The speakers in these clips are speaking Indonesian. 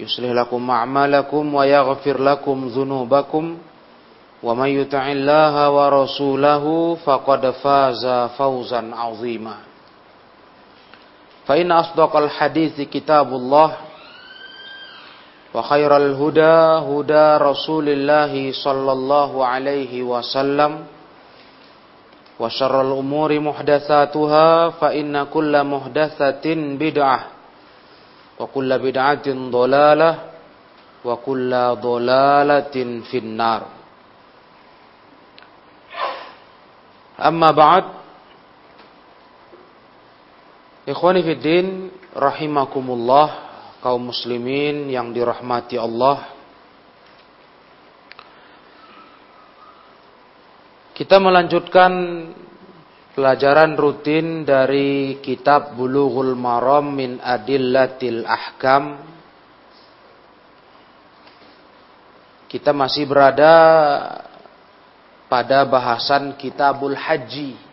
يصلح لكم أعمالكم ويغفر لكم ذنوبكم ومن يطع الله ورسوله فقد فاز فوزا عظيما. فإن أصدق الحديث كتاب الله وخير الهدى هدى رسول الله صلى الله عليه وسلم وشر الأمور محدثاتها فإن كل محدثة بدعة wa kulla bid'atin dhalalah wa kulla dhalalatin finnar. Amma ba'd في الدين رحمكم rahimakumullah kaum muslimin yang dirahmati Allah. Kita melanjutkan pelajaran rutin dari kitab Bulughul Maram min Adillatil Ahkam. Kita masih berada pada bahasan Kitabul Haji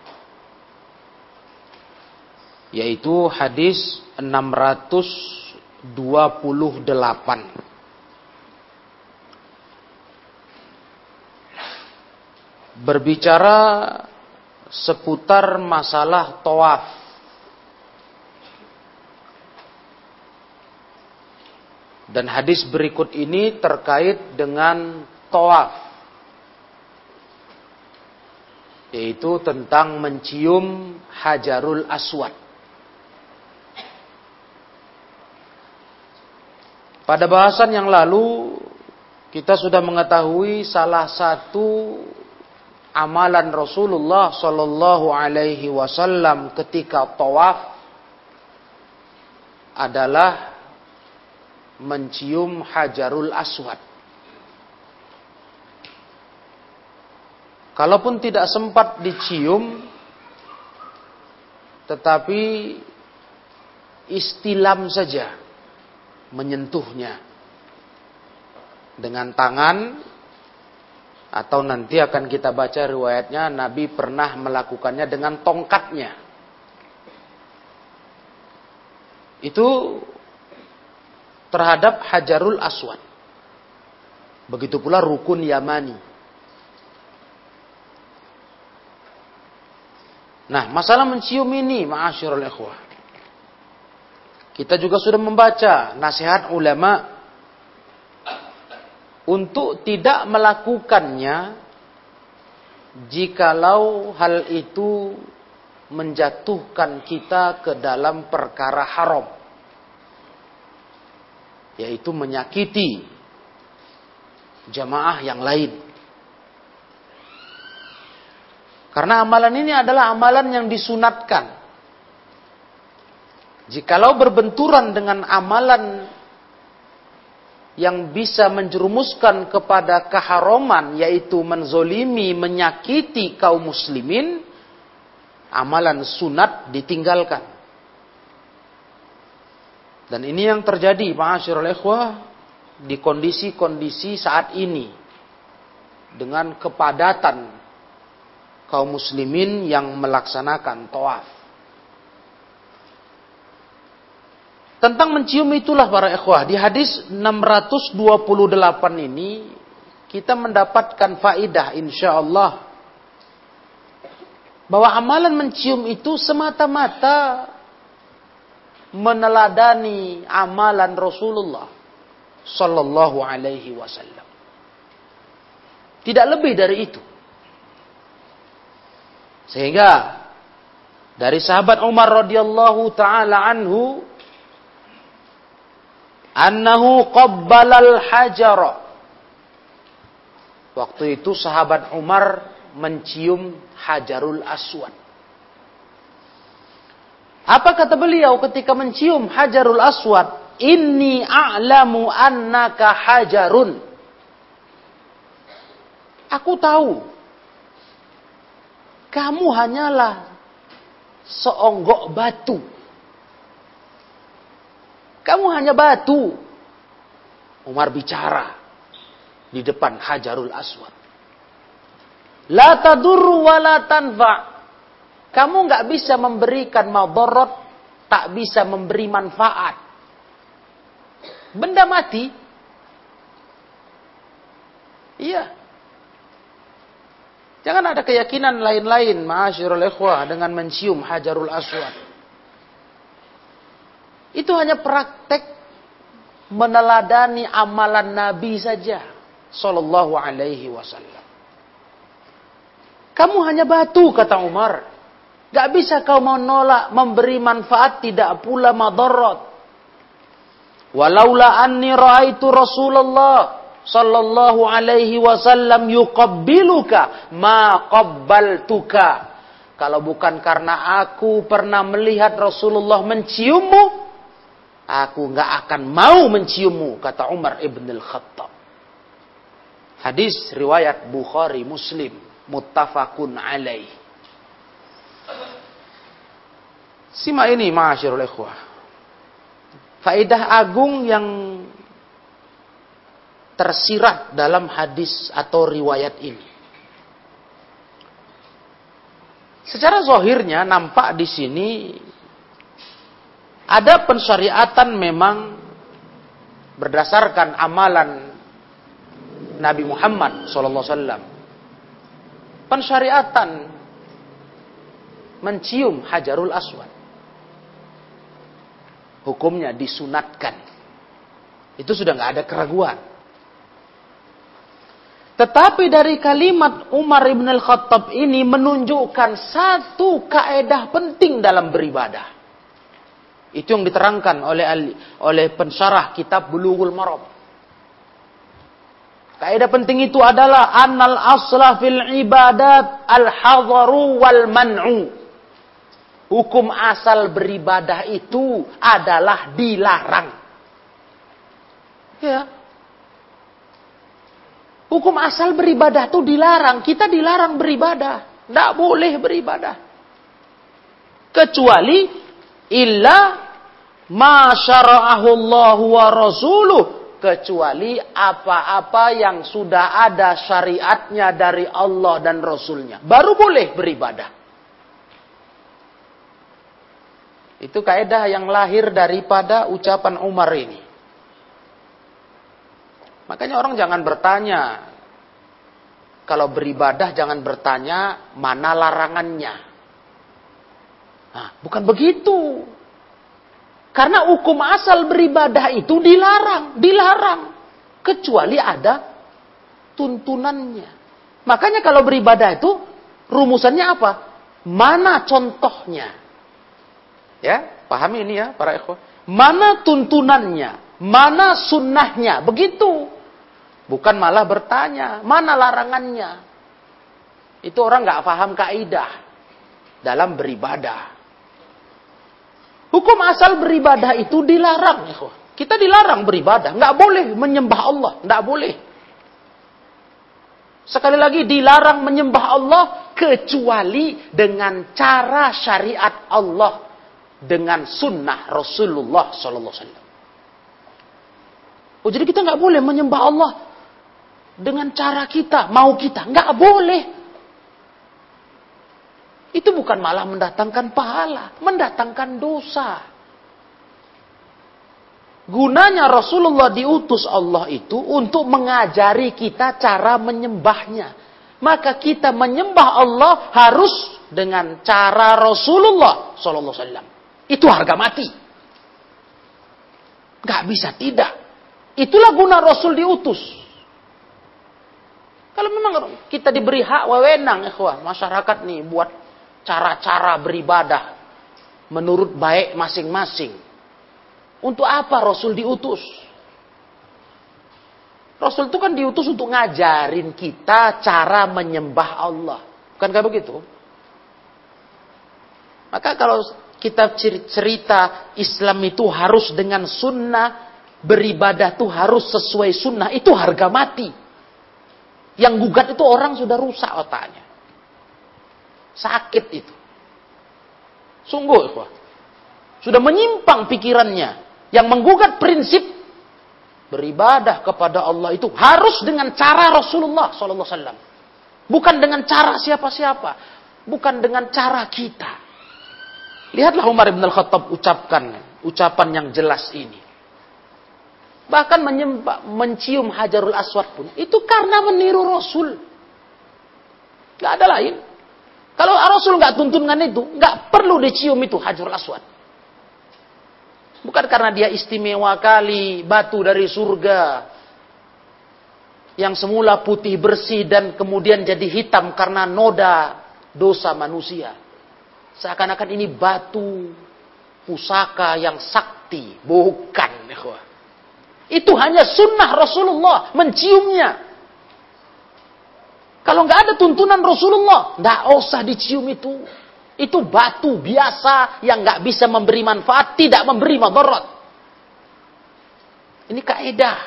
yaitu hadis 628 berbicara seputar masalah tawaf. Dan hadis berikut ini terkait dengan tawaf. Yaitu tentang mencium hajarul aswad. Pada bahasan yang lalu kita sudah mengetahui salah satu amalan Rasulullah Shallallahu Alaihi Wasallam ketika tawaf adalah mencium hajarul aswad. Kalaupun tidak sempat dicium, tetapi istilam saja menyentuhnya dengan tangan atau nanti akan kita baca riwayatnya Nabi pernah melakukannya dengan tongkatnya. Itu terhadap Hajarul Aswad. Begitu pula rukun Yamani. Nah, masalah mencium ini, ma'asyirul ikhwah. Kita juga sudah membaca nasihat ulama untuk tidak melakukannya jikalau hal itu menjatuhkan kita ke dalam perkara haram yaitu menyakiti jamaah yang lain. Karena amalan ini adalah amalan yang disunatkan. Jikalau berbenturan dengan amalan yang bisa menjerumuskan kepada keharoman yaitu menzolimi, menyakiti kaum muslimin, amalan sunat ditinggalkan. Dan ini yang terjadi, ma'asyiral ikhwah, di kondisi-kondisi saat ini. Dengan kepadatan kaum muslimin yang melaksanakan tawaf. Tentang mencium itulah para ikhwah. Di hadis 628 ini, kita mendapatkan faidah insya Allah. Bahwa amalan mencium itu semata-mata meneladani amalan Rasulullah sallallahu alaihi wasallam. Tidak lebih dari itu. Sehingga dari sahabat Umar radhiyallahu taala anhu annahu qabbalal hajar. Waktu itu sahabat Umar mencium Hajarul Aswad. Apa kata beliau ketika mencium Hajarul Aswad? Inni a'lamu annaka hajarun. Aku tahu. Kamu hanyalah seonggok batu. Kamu hanya batu. Umar bicara di depan Hajarul Aswad. La tadurru wa la tanfa' Kamu nggak bisa memberikan madarat, tak bisa memberi manfaat. Benda mati. Iya. Jangan ada keyakinan lain-lain, ma'asyirul ikhwah, dengan mencium hajarul aswad. Itu hanya praktek meneladani amalan Nabi saja. Sallallahu alaihi wasallam. Kamu hanya batu, kata Umar. Gak bisa kau menolak memberi manfaat tidak pula madarat. Walaula anni ra'aitu Rasulullah sallallahu alaihi wasallam yuqabbiluka ma qabbaltuka. Kalau bukan karena aku pernah melihat Rasulullah menciummu, aku nggak akan mau menciummu, kata Umar ibn al-Khattab. Hadis riwayat Bukhari Muslim, muttafaqun alaih. Sima ini ma'asyirul ikhwah. Faedah agung yang tersirat dalam hadis atau riwayat ini. Secara zohirnya nampak di sini ada pensyariatan memang berdasarkan amalan Nabi Muhammad SAW. Pensyariatan mencium hajarul aswad hukumnya disunatkan. Itu sudah nggak ada keraguan. Tetapi dari kalimat Umar ibn al-Khattab ini menunjukkan satu kaedah penting dalam beribadah. Itu yang diterangkan oleh oleh pensyarah kitab Bulughul Maram. Kaidah penting itu adalah annal asla fil ibadat al hadaru wal man'u. Hukum asal beribadah itu adalah dilarang. Ya. Hukum asal beribadah itu dilarang. Kita dilarang beribadah. Tidak boleh beribadah. Kecuali illa ma Allah wa rasuluh. Kecuali apa-apa yang sudah ada syariatnya dari Allah dan Rasulnya. Baru boleh beribadah. Itu kaidah yang lahir daripada ucapan Umar ini. Makanya orang jangan bertanya. Kalau beribadah jangan bertanya mana larangannya. Nah, bukan begitu. Karena hukum asal beribadah itu dilarang, dilarang. Kecuali ada tuntunannya. Makanya kalau beribadah itu rumusannya apa? Mana contohnya? Ya, pahami ini ya para ikhwah. Mana tuntunannya? Mana sunnahnya? Begitu. Bukan malah bertanya, mana larangannya? Itu orang nggak paham kaidah dalam beribadah. Hukum asal beribadah itu dilarang. Kita dilarang beribadah. nggak boleh menyembah Allah. nggak boleh. Sekali lagi dilarang menyembah Allah kecuali dengan cara syariat Allah dengan sunnah Rasulullah Sallallahu. Oh jadi kita nggak boleh menyembah Allah dengan cara kita, mau kita. Nggak boleh. Itu bukan malah mendatangkan pahala, mendatangkan dosa. Gunanya Rasulullah diutus Allah itu untuk mengajari kita cara menyembahnya. Maka kita menyembah Allah harus dengan cara Rasulullah Sallallahu. Itu harga mati. Gak bisa tidak. Itulah guna Rasul diutus. Kalau memang kita diberi hak wewenang, ikhwah, masyarakat nih buat cara-cara beribadah menurut baik masing-masing. Untuk apa Rasul diutus? Rasul itu kan diutus untuk ngajarin kita cara menyembah Allah. Bukan kayak begitu? Maka kalau kita cerita Islam itu harus dengan sunnah, beribadah itu harus sesuai sunnah, itu harga mati. Yang gugat itu orang sudah rusak otaknya. Sakit itu. Sungguh, sudah menyimpang pikirannya. Yang menggugat prinsip beribadah kepada Allah itu harus dengan cara Rasulullah SAW. Bukan dengan cara siapa-siapa. Bukan dengan cara kita. Lihatlah Umar bin Al-Khattab ucapkan ucapan yang jelas ini. Bahkan menyembah, mencium Hajarul Aswad pun itu karena meniru Rasul. Gak ada lain. Kalau Rasul nggak tuntunkan itu, nggak perlu dicium itu Hajarul Aswad. Bukan karena dia istimewa kali, batu dari surga. Yang semula putih bersih dan kemudian jadi hitam karena noda dosa manusia. Seakan-akan ini batu pusaka yang sakti. Bukan. Itu hanya sunnah Rasulullah. Menciumnya. Kalau nggak ada tuntunan Rasulullah, nggak usah dicium itu. Itu batu biasa yang nggak bisa memberi manfaat, tidak memberi madarat. Ini kaidah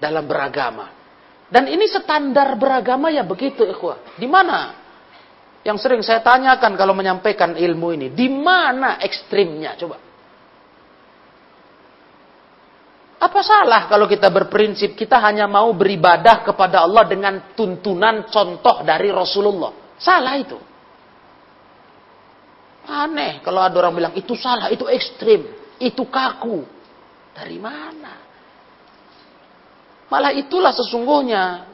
dalam beragama. Dan ini standar beragama ya begitu, ikhwah. Di mana yang sering saya tanyakan kalau menyampaikan ilmu ini, di mana ekstrimnya? Coba. Apa salah kalau kita berprinsip kita hanya mau beribadah kepada Allah dengan tuntunan contoh dari Rasulullah? Salah itu. Aneh kalau ada orang bilang itu salah, itu ekstrim, itu kaku. Dari mana? Malah itulah sesungguhnya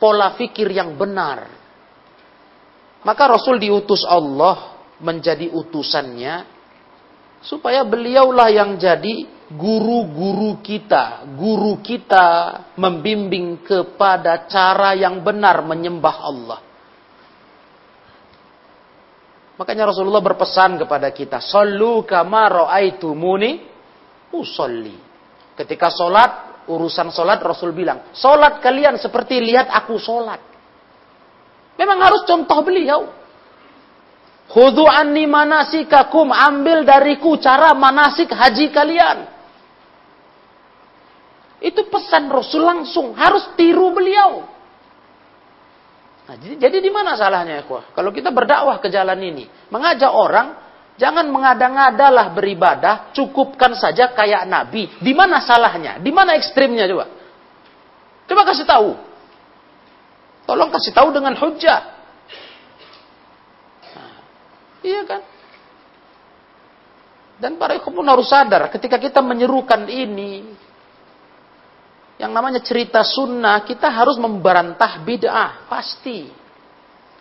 pola pikir yang benar. Maka Rasul diutus Allah menjadi utusannya supaya beliaulah yang jadi guru-guru kita, guru kita membimbing kepada cara yang benar menyembah Allah. Makanya Rasulullah berpesan kepada kita, "Sallu kama ra'aitumuni usolli." Ketika solat, urusan solat Rasul bilang, "Solat kalian seperti lihat aku solat." Memang harus contoh beliau. Khudu anni manasikakum. Ambil dariku cara manasik haji kalian. Itu pesan Rasul langsung. Harus tiru beliau. Nah, jadi, jadi di mana salahnya ya Kalau kita berdakwah ke jalan ini. Mengajak orang. Jangan mengada-ngadalah beribadah. Cukupkan saja kayak Nabi. Di mana salahnya? Di mana ekstrimnya coba? Coba kasih tahu. Tolong kasih tahu dengan hujah. Nah, iya kan? Dan para ikhwan harus sadar ketika kita menyerukan ini yang namanya cerita sunnah, kita harus memberantah bid'ah, pasti.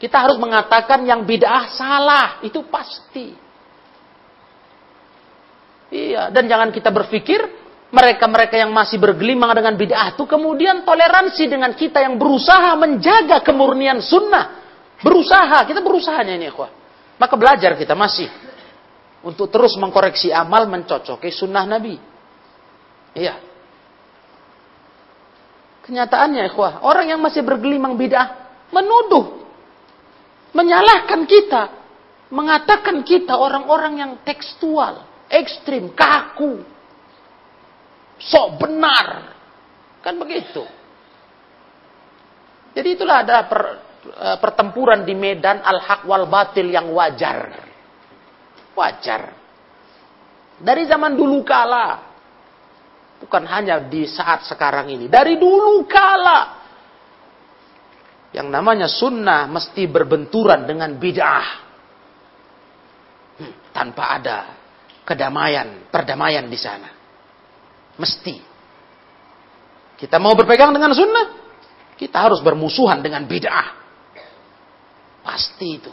Kita harus mengatakan yang bid'ah salah, itu pasti. Iya, dan jangan kita berpikir mereka-mereka yang masih bergelimang dengan bid'ah itu kemudian toleransi dengan kita yang berusaha menjaga kemurnian sunnah. Berusaha, kita berusahanya ini ikhwah. Maka belajar kita masih untuk terus mengkoreksi amal mencocoki sunnah Nabi. Iya. Kenyataannya ikhwah, orang yang masih bergelimang bid'ah menuduh, menyalahkan kita, mengatakan kita orang-orang yang tekstual, ekstrim, kaku, sok benar. Kan begitu. Jadi itulah ada per, eh, pertempuran di medan al-haq wal batil yang wajar. Wajar. Dari zaman dulu kala Bukan hanya di saat sekarang ini. Dari dulu kala. Yang namanya sunnah mesti berbenturan dengan bid'ah. Hmm, tanpa ada kedamaian, perdamaian di sana. Mesti. Kita mau berpegang dengan sunnah, kita harus bermusuhan dengan bid'ah. Pasti itu.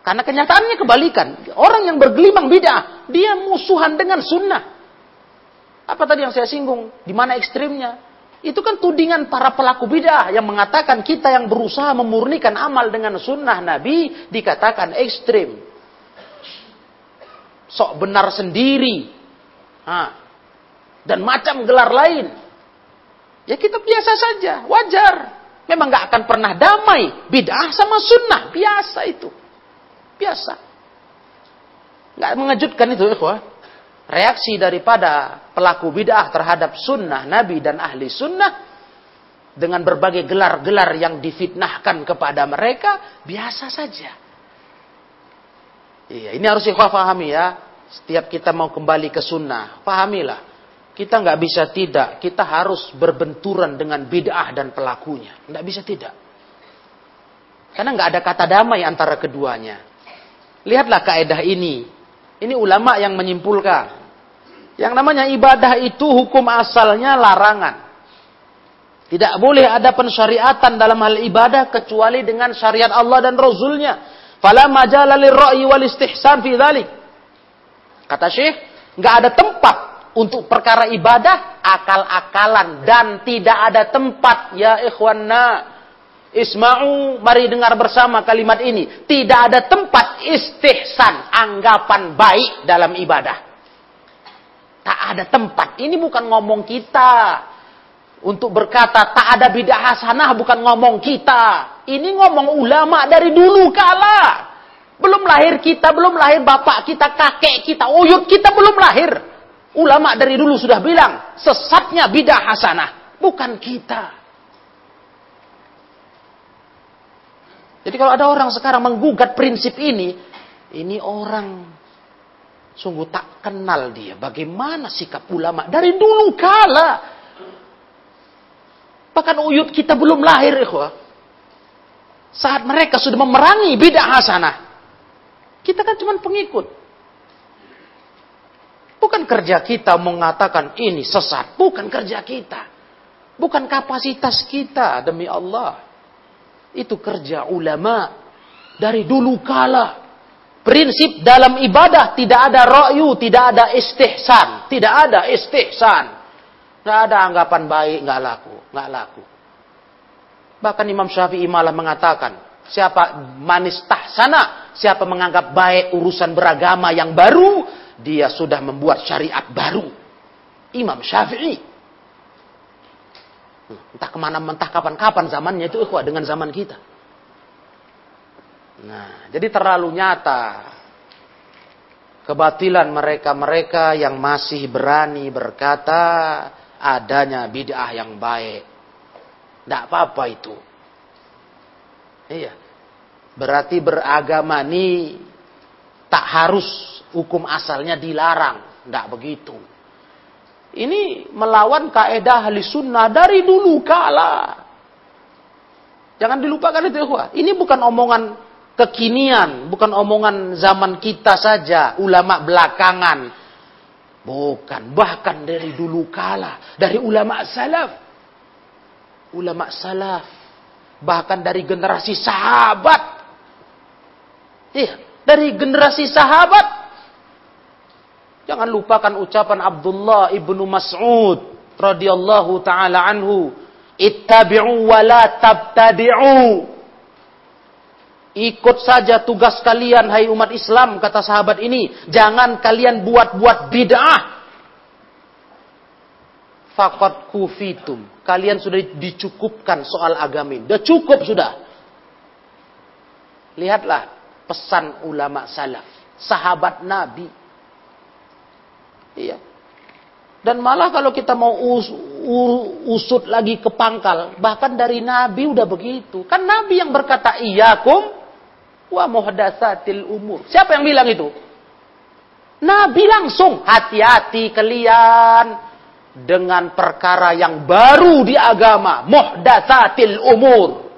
Karena kenyataannya kebalikan. Orang yang bergelimang bid'ah, dia musuhan dengan sunnah. Apa tadi yang saya singgung? Di mana ekstrimnya? Itu kan tudingan para pelaku bid'ah yang mengatakan kita yang berusaha memurnikan amal dengan sunnah Nabi dikatakan ekstrim. Sok benar sendiri. Ha. Dan macam gelar lain. Ya kita biasa saja, wajar. Memang gak akan pernah damai. Bid'ah sama sunnah, biasa itu. Biasa. Nggak mengejutkan itu, ikhwah. Reaksi daripada pelaku bid'ah terhadap sunnah Nabi dan ahli sunnah dengan berbagai gelar-gelar yang difitnahkan kepada mereka biasa saja. Iya, ini harus ikhwah pahami ya. Setiap kita mau kembali ke sunnah, pahamilah. Kita nggak bisa tidak, kita harus berbenturan dengan bid'ah dan pelakunya. Nggak bisa tidak. Karena nggak ada kata damai antara keduanya. Lihatlah kaedah ini. Ini ulama yang menyimpulkan. Yang namanya ibadah itu hukum asalnya larangan. Tidak boleh ada pensyariatan dalam hal ibadah kecuali dengan syariat Allah dan Rasulnya. Fala majala lirra'i wal istihsan fi dhalik. Kata Syekh, nggak ada tempat untuk perkara ibadah akal-akalan dan tidak ada tempat ya ikhwanna Isma'u, mari dengar bersama kalimat ini. Tidak ada tempat istihsan, anggapan baik dalam ibadah. Tak ada tempat. Ini bukan ngomong kita. Untuk berkata tak ada bidah hasanah bukan ngomong kita. Ini ngomong ulama dari dulu kala. Belum lahir kita, belum lahir bapak kita, kakek kita, uyut kita belum lahir. Ulama dari dulu sudah bilang, sesatnya bidah hasanah. Bukan kita. Jadi kalau ada orang sekarang menggugat prinsip ini, ini orang sungguh tak kenal dia. Bagaimana sikap ulama dari dulu kala. Bahkan uyut kita belum lahir, ikhwah. Saat mereka sudah memerangi bidah hasanah. Kita kan cuma pengikut. Bukan kerja kita mengatakan ini sesat. Bukan kerja kita. Bukan kapasitas kita demi Allah. Itu kerja ulama dari dulu kala. Prinsip dalam ibadah tidak ada ra'yu, tidak ada istihsan, tidak ada istihsan. Tidak ada anggapan baik, nggak laku, nggak laku. Bahkan Imam Syafi'i malah mengatakan, siapa manis tahsana, siapa menganggap baik urusan beragama yang baru, dia sudah membuat syariat baru. Imam Syafi'i. Entah ke mana, entah kapan-kapan zamannya itu ikhwah dengan zaman kita. Nah, jadi terlalu nyata kebatilan mereka-mereka yang masih berani berkata adanya bid'ah yang baik. Tidak apa-apa itu. Iya. Berarti beragama ini tak harus hukum asalnya dilarang. Tidak begitu. Ini melawan kaedah ahli sunnah dari dulu kala. Jangan dilupakan itu. Ini bukan omongan kekinian, bukan omongan zaman kita saja, ulama belakangan. Bukan, bahkan dari dulu kala, dari ulama salaf. Ulama salaf, bahkan dari generasi sahabat. Iya, dari generasi sahabat Jangan lupakan ucapan Abdullah ibnu Mas'ud radhiyallahu taala anhu, "Ittabi'u wa la tabtadi'u." Ikut saja tugas kalian hai umat Islam kata sahabat ini, jangan kalian buat-buat bid'ah. Fakat kufitum. Kalian sudah dicukupkan soal agama ini. Sudah cukup sudah. Lihatlah pesan ulama salaf, sahabat Nabi Iya. Dan malah kalau kita mau us, usut lagi ke pangkal, bahkan dari Nabi udah begitu. Kan Nabi yang berkata iyakum wa muhdatsatil umur. Siapa yang bilang itu? Nabi langsung, hati-hati kalian dengan perkara yang baru di agama, muhdatsatil umur.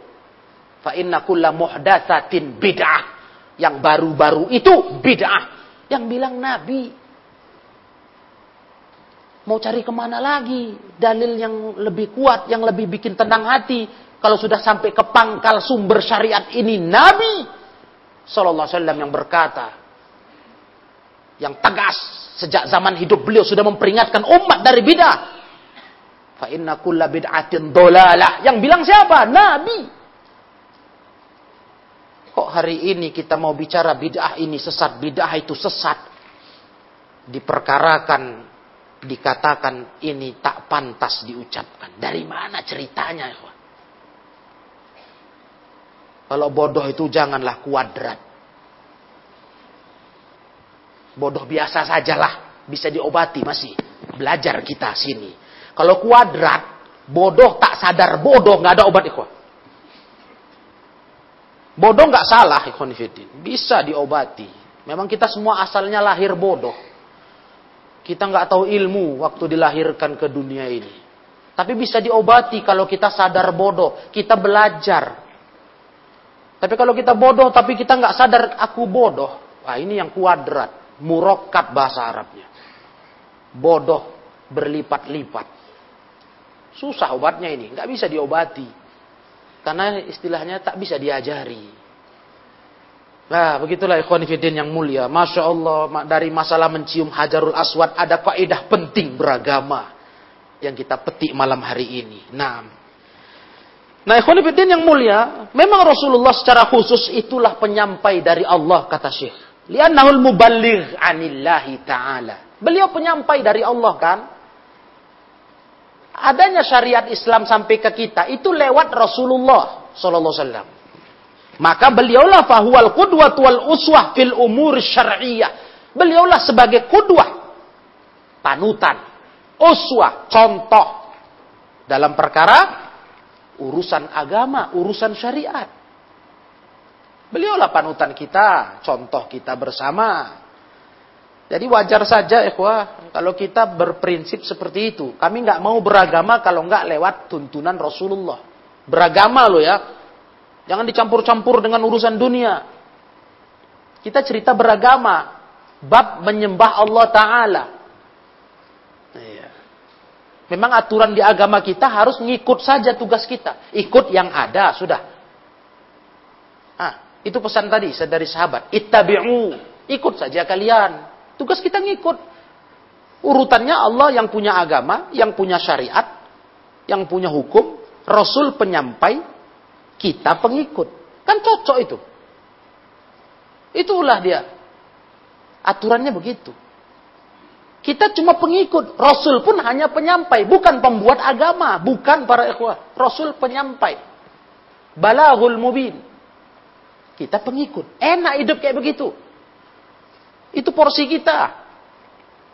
Fa inna kulla muhdatsatin bid'ah. Yang baru-baru itu bid'ah. Yang bilang Nabi. Mau cari ke mana lagi? Dalil yang lebih kuat, yang lebih bikin tenang hati. Kalau sudah sampai ke pangkal sumber syariat ini Nabi. Sallallahu Alaihi Wasallam yang berkata. Yang tegas sejak zaman hidup beliau sudah memperingatkan umat dari bid'ah. Fa inna kulla bid'atin dolalah. Yang bilang siapa? Nabi. Kok hari ini kita mau bicara bid'ah ini sesat, bid'ah itu sesat. Diperkarakan, dikatakan ini tak pantas diucapkan. Dari mana ceritanya? Kalau bodoh itu janganlah kuadrat. Bodoh biasa sajalah. Bisa diobati masih. Belajar kita sini. Kalau kuadrat, bodoh tak sadar bodoh, nggak ada obat ikhwan. Bodoh nggak salah ikhwan Bisa diobati. Memang kita semua asalnya lahir bodoh. Kita nggak tahu ilmu waktu dilahirkan ke dunia ini. Tapi bisa diobati kalau kita sadar bodoh. Kita belajar. Tapi kalau kita bodoh tapi kita nggak sadar aku bodoh. Wah ini yang kuadrat murokat bahasa Arabnya. Bodoh berlipat-lipat. Susah obatnya ini, nggak bisa diobati. Karena istilahnya tak bisa diajari. Nah, begitulah ikhwan fillah yang mulia. Masya Allah, dari masalah mencium hajarul aswad ada kaidah penting beragama yang kita petik malam hari ini. Nah, nah ikhwan fillah yang mulia, memang Rasulullah secara khusus itulah penyampai dari Allah kata Syekh. Liannahul muballigh anillahi ta'ala. Beliau penyampai dari Allah kan? Adanya syariat Islam sampai ke kita itu lewat Rasulullah alaihi wasallam. Maka beliaulah fahuwal qudwat wal uswah fil umur syar'iyyah. Beliaulah sebagai kudwah, panutan, uswah, contoh dalam perkara urusan agama, urusan syariat. Beliaulah panutan kita, contoh kita bersama. Jadi wajar saja ikhwah kalau kita berprinsip seperti itu. Kami nggak mau beragama kalau nggak lewat tuntunan Rasulullah. Beragama loh ya. Jangan dicampur-campur dengan urusan dunia. Kita cerita beragama. Bab menyembah Allah Ta'ala. Memang aturan di agama kita harus ngikut saja tugas kita. Ikut yang ada, sudah. Ah, itu pesan tadi dari sahabat. Ittabi'u. Ikut saja kalian. Tugas kita ngikut. Urutannya Allah yang punya agama, yang punya syariat, yang punya hukum, Rasul penyampai, kita pengikut. Kan cocok itu. Itulah dia. Aturannya begitu. Kita cuma pengikut. Rasul pun hanya penyampai. Bukan pembuat agama. Bukan para ikhwah. Rasul penyampai. Balagul mubin. Kita pengikut. Enak hidup kayak begitu. Itu porsi kita.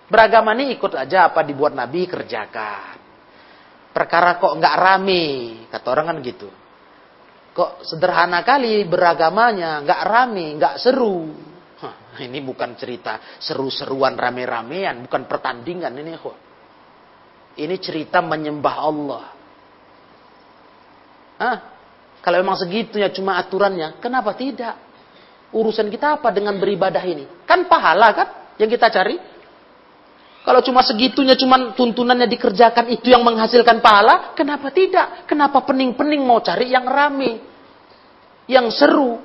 Beragama ini ikut aja apa dibuat Nabi kerjakan. Perkara kok nggak rame, kata orang kan gitu. Kok sederhana kali beragamanya, nggak rame, nggak seru. Ini bukan cerita seru-seruan rame-ramean, bukan pertandingan ini kok. Ini cerita menyembah Allah. Hah? Kalau memang segitunya cuma aturannya, kenapa tidak? Urusan kita apa dengan beribadah ini? Kan pahala kan yang kita cari? Kalau cuma segitunya, cuma tuntunannya dikerjakan itu yang menghasilkan pahala, kenapa tidak? Kenapa pening-pening mau cari yang rame? Yang seru?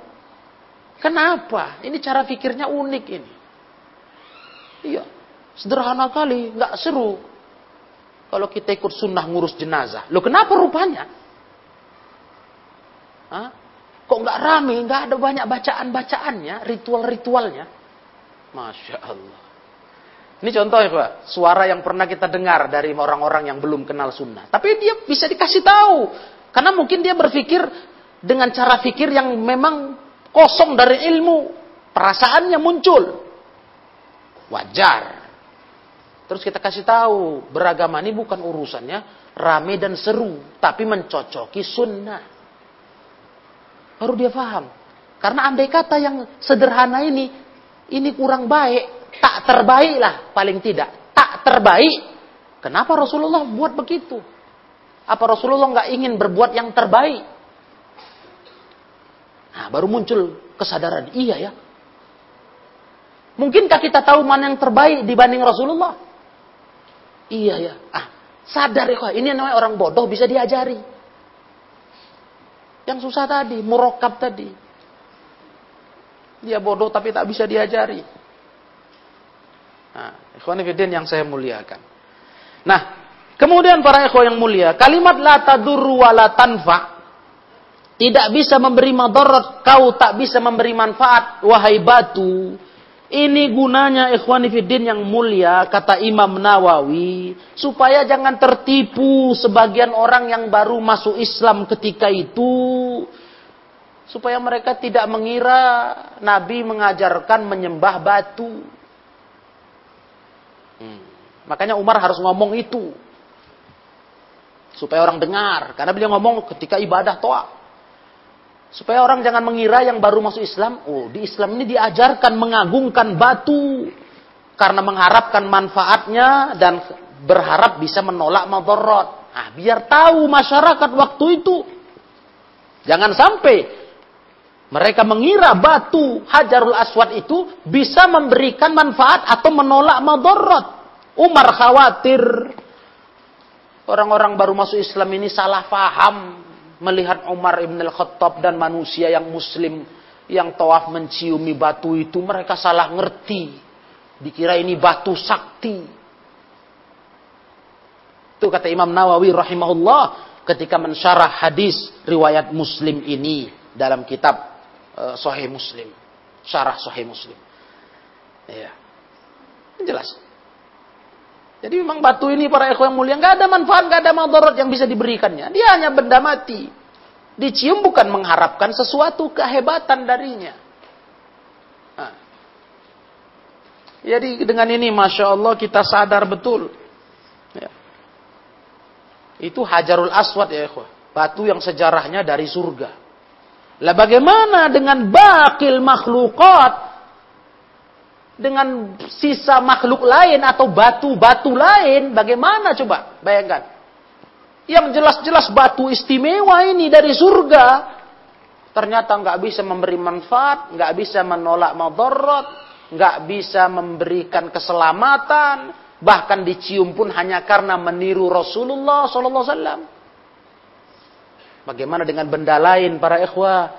Kenapa? Ini cara pikirnya unik ini. Iya, sederhana kali, nggak seru. Kalau kita ikut sunnah ngurus jenazah. Loh kenapa rupanya? Hah? Kok nggak rame, nggak ada banyak bacaan-bacaannya, ritual-ritualnya. Masya Allah. Ini contoh ya Pak, suara yang pernah kita dengar dari orang-orang yang belum kenal sunnah. Tapi dia bisa dikasih tahu. Karena mungkin dia berpikir dengan cara pikir yang memang kosong dari ilmu. Perasaannya muncul. Wajar. Terus kita kasih tahu, beragama ini bukan urusannya rame dan seru. Tapi mencocoki sunnah. Baru dia paham. Karena andai kata yang sederhana ini, ini kurang baik, tak terbaik lah paling tidak. Tak terbaik, Kenapa Rasulullah buat begitu? Apa Rasulullah nggak ingin berbuat yang terbaik? Nah, baru muncul kesadaran, iya ya. Mungkinkah kita tahu mana yang terbaik dibanding Rasulullah? Iya ya. Ah, sadar ya ini namanya orang bodoh bisa diajari. Yang susah tadi, murokab tadi. Dia bodoh tapi tak bisa diajari. Nah, ikhwanifidin yang saya muliakan. Nah, kemudian para ikhwan yang mulia, kalimat la tadurru wa la tanfa tidak bisa memberi madarat, kau tak bisa memberi manfaat, wahai batu. Ini gunanya ikhwanifidin yang mulia, kata Imam Nawawi, supaya jangan tertipu sebagian orang yang baru masuk Islam ketika itu. Supaya mereka tidak mengira Nabi mengajarkan menyembah batu. Hmm. Makanya Umar harus ngomong itu. Supaya orang dengar. Karena beliau ngomong ketika ibadah toa. Supaya orang jangan mengira yang baru masuk Islam, oh di Islam ini diajarkan mengagungkan batu karena mengharapkan manfaatnya dan berharap bisa menolak madorot. Ah, biar tahu masyarakat waktu itu. Jangan sampai mereka mengira batu Hajarul Aswad itu bisa memberikan manfaat atau menolak madorot. Umar khawatir orang-orang baru masuk Islam ini salah faham melihat Umar ibn al-Khattab dan manusia yang muslim yang tawaf menciumi batu itu mereka salah ngerti. Dikira ini batu sakti. Itu kata Imam Nawawi rahimahullah ketika mensyarah hadis riwayat Muslim ini dalam kitab uh, Sahih Muslim. Syarah Sahih Muslim. Ya. Jelas. Jadi memang batu ini para ikhwan mulia nggak ada manfaat, nggak ada madarat yang bisa diberikannya. Dia hanya benda mati. Dicium bukan mengharapkan sesuatu kehebatan darinya. Nah. Jadi dengan ini masya Allah kita sadar betul. Ya. Itu Hajarul Aswad ya ikhwan. Batu yang sejarahnya dari surga. Lah bagaimana dengan bakil makhlukat dengan sisa makhluk lain atau batu-batu lain, bagaimana coba? Bayangkan. Yang jelas-jelas batu istimewa ini dari surga, ternyata nggak bisa memberi manfaat, nggak bisa menolak madarat, nggak bisa memberikan keselamatan, bahkan dicium pun hanya karena meniru Rasulullah Sallallahu Alaihi. Bagaimana dengan benda lain para ikhwah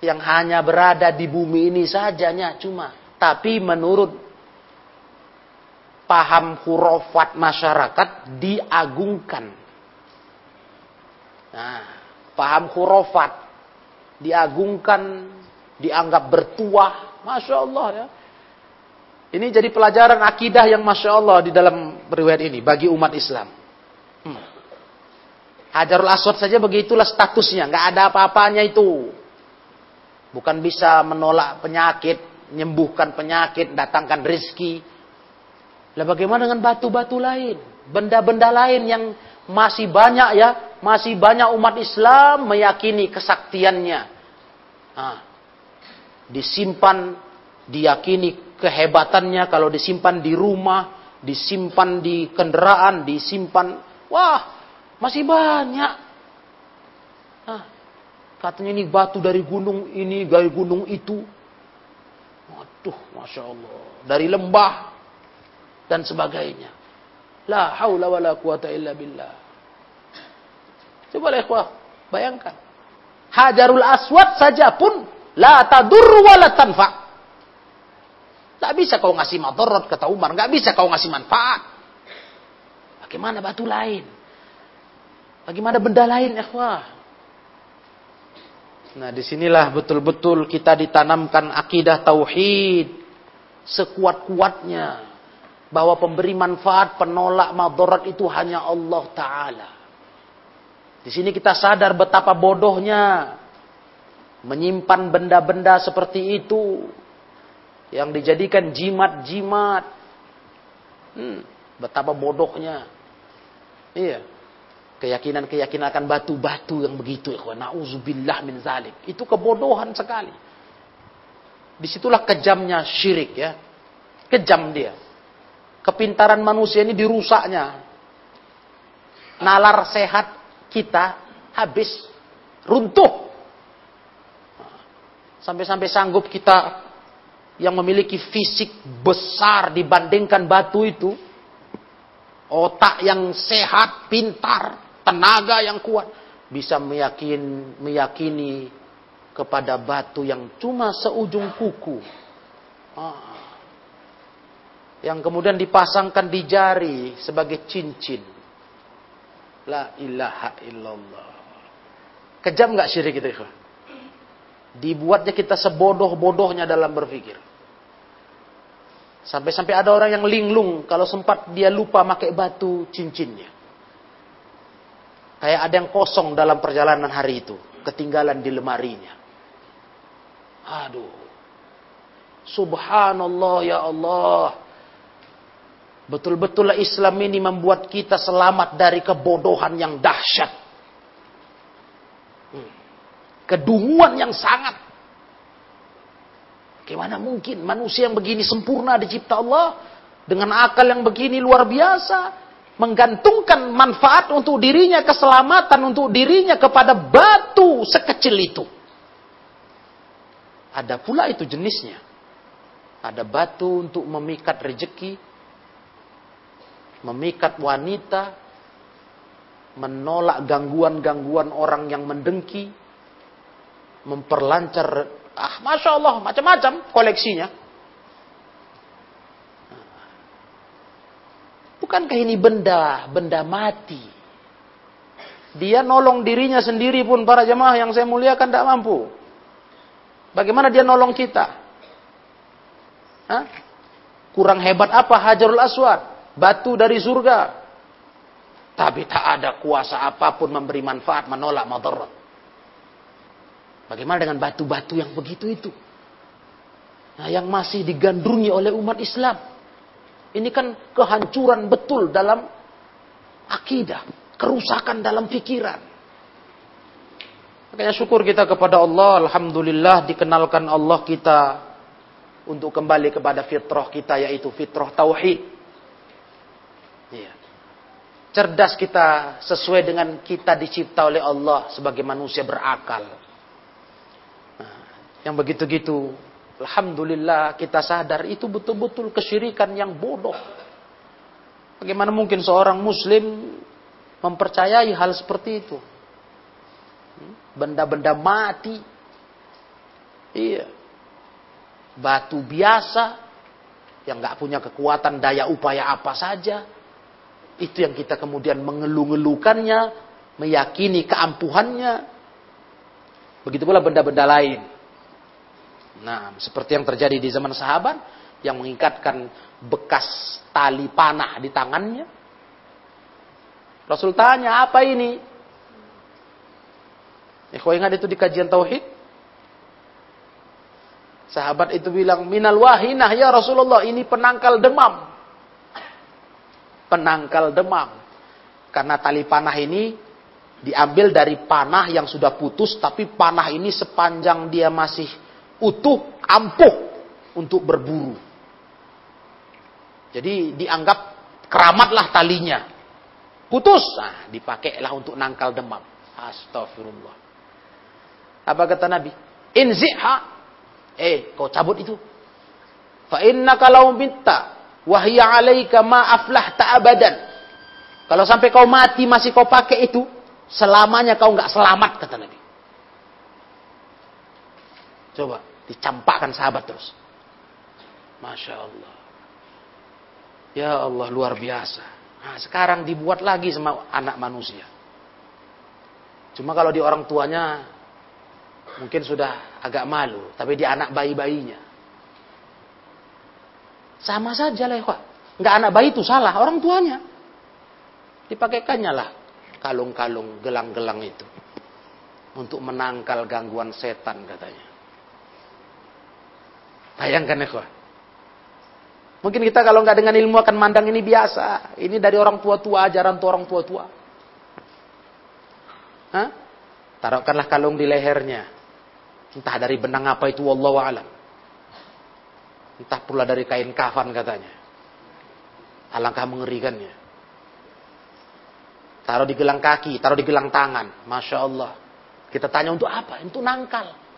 yang hanya berada di bumi ini sajanya cuma tapi menurut paham hurufat masyarakat diagungkan. Nah, paham hurufat diagungkan, dianggap bertuah, masya Allah ya. Ini jadi pelajaran akidah yang masya Allah di dalam riwayat ini bagi umat Islam. Hmm. Hajarul Aswad saja begitulah statusnya, nggak ada apa-apanya itu. Bukan bisa menolak penyakit, menyembuhkan penyakit, datangkan rezeki. Lah bagaimana dengan batu-batu lain? Benda-benda lain yang masih banyak ya, masih banyak umat Islam meyakini kesaktiannya. Nah, disimpan, diyakini kehebatannya kalau disimpan di rumah, disimpan di kendaraan, disimpan, wah, masih banyak. Nah, katanya ini batu dari gunung ini, dari gunung itu. Waduh, Masya Allah. Dari lembah dan sebagainya. La haula wa la quwata illa billah. Coba ikhwah, bayangkan. Hajarul Aswad saja pun la tadur wa la tanfa. Tak bisa kau ngasih madarat kata Umar, nggak bisa kau ngasih manfaat. Bagaimana batu lain? Bagaimana benda lain, ikhwah? Nah, di sinilah betul-betul kita ditanamkan akidah tauhid sekuat-kuatnya bahwa pemberi manfaat, penolak madarat itu hanya Allah Taala. Di sini kita sadar betapa bodohnya menyimpan benda-benda seperti itu yang dijadikan jimat-jimat. Hmm, betapa bodohnya. Iya keyakinan-keyakinan akan batu-batu yang begitu ikhwan. Nauzubillah min zalik. Itu kebodohan sekali. Di situlah kejamnya syirik ya. Kejam dia. Kepintaran manusia ini dirusaknya. Nalar sehat kita habis. Runtuh. Sampai-sampai sanggup kita yang memiliki fisik besar dibandingkan batu itu, otak yang sehat, pintar, tenaga yang kuat, bisa meyakin, meyakini kepada batu yang cuma seujung kuku. Ah yang kemudian dipasangkan di jari sebagai cincin. La ilaha illallah. Kejam nggak syirik itu, ikhwan? Dibuatnya kita sebodoh-bodohnya dalam berpikir. Sampai-sampai ada orang yang linglung kalau sempat dia lupa pakai batu cincinnya. Kayak ada yang kosong dalam perjalanan hari itu, ketinggalan di lemarinya. Aduh. Subhanallah ya Allah. Betul-betul Islam ini membuat kita selamat dari kebodohan yang dahsyat. Hmm. Kedunguan yang sangat. Bagaimana mungkin manusia yang begini sempurna dicipta Allah. Dengan akal yang begini luar biasa. Menggantungkan manfaat untuk dirinya, keselamatan untuk dirinya kepada batu sekecil itu. Ada pula itu jenisnya. Ada batu untuk memikat rejeki, memikat wanita, menolak gangguan-gangguan orang yang mendengki, memperlancar, ah masya Allah macam-macam koleksinya. Bukankah ini benda, benda mati? Dia nolong dirinya sendiri pun para jemaah yang saya muliakan tidak mampu. Bagaimana dia nolong kita? Hah? Kurang hebat apa Hajarul Aswad? batu dari surga. Tapi tak ada kuasa apa pun memberi manfaat, menolak madarat. Bagaimana dengan batu-batu yang begitu itu? Nah, yang masih digandrungi oleh umat Islam. Ini kan kehancuran betul dalam akidah, kerusakan dalam pikiran. Makanya syukur kita kepada Allah, alhamdulillah dikenalkan Allah kita untuk kembali kepada fitrah kita yaitu fitrah tauhid. Iya. Cerdas kita sesuai dengan kita dicipta oleh Allah sebagai manusia berakal. Nah, yang begitu-gitu, Alhamdulillah kita sadar itu betul-betul kesyirikan yang bodoh. Bagaimana mungkin seorang muslim mempercayai hal seperti itu? Hmm? Benda-benda mati. Iya. Batu biasa yang nggak punya kekuatan daya upaya apa saja itu yang kita kemudian mengeluh-ngeluhkannya, meyakini keampuhannya. Begitu pula benda-benda lain. Nah, seperti yang terjadi di zaman sahabat yang mengikatkan bekas tali panah di tangannya. Rasul tanya, apa ini? Ikhwah ingat itu di kajian tauhid? Sahabat itu bilang, minal wahinah ya Rasulullah, ini penangkal demam penangkal demam. Karena tali panah ini diambil dari panah yang sudah putus, tapi panah ini sepanjang dia masih utuh, ampuh untuk berburu. Jadi dianggap keramatlah talinya. Putus, nah dipakailah untuk nangkal demam. Astagfirullah. Apa kata Nabi? Inziha. Eh, kau cabut itu. Fa inna kalau minta Wahya alaika ma aflah ta'abadan. Kalau sampai kau mati masih kau pakai itu, selamanya kau nggak selamat kata Nabi. Coba dicampakkan sahabat terus. Masya Allah. Ya Allah luar biasa. Nah, sekarang dibuat lagi sama anak manusia. Cuma kalau di orang tuanya mungkin sudah agak malu, tapi di anak bayi-bayinya sama saja lah ya, Nggak anak bayi itu salah, orang tuanya. Dipakaikannya lah kalung-kalung, gelang-gelang itu. Untuk menangkal gangguan setan katanya. Bayangkan ya Mungkin kita kalau nggak dengan ilmu akan mandang ini biasa. Ini dari orang tua-tua, ajaran tuh orang tua-tua. Hah? Taruhkanlah kalung di lehernya. Entah dari benang apa itu, Allah alam. Entah pula dari kain kafan katanya. Alangkah mengerikannya. Taruh di gelang kaki, taruh di gelang tangan. Masya Allah. Kita tanya untuk apa? Untuk nangkal.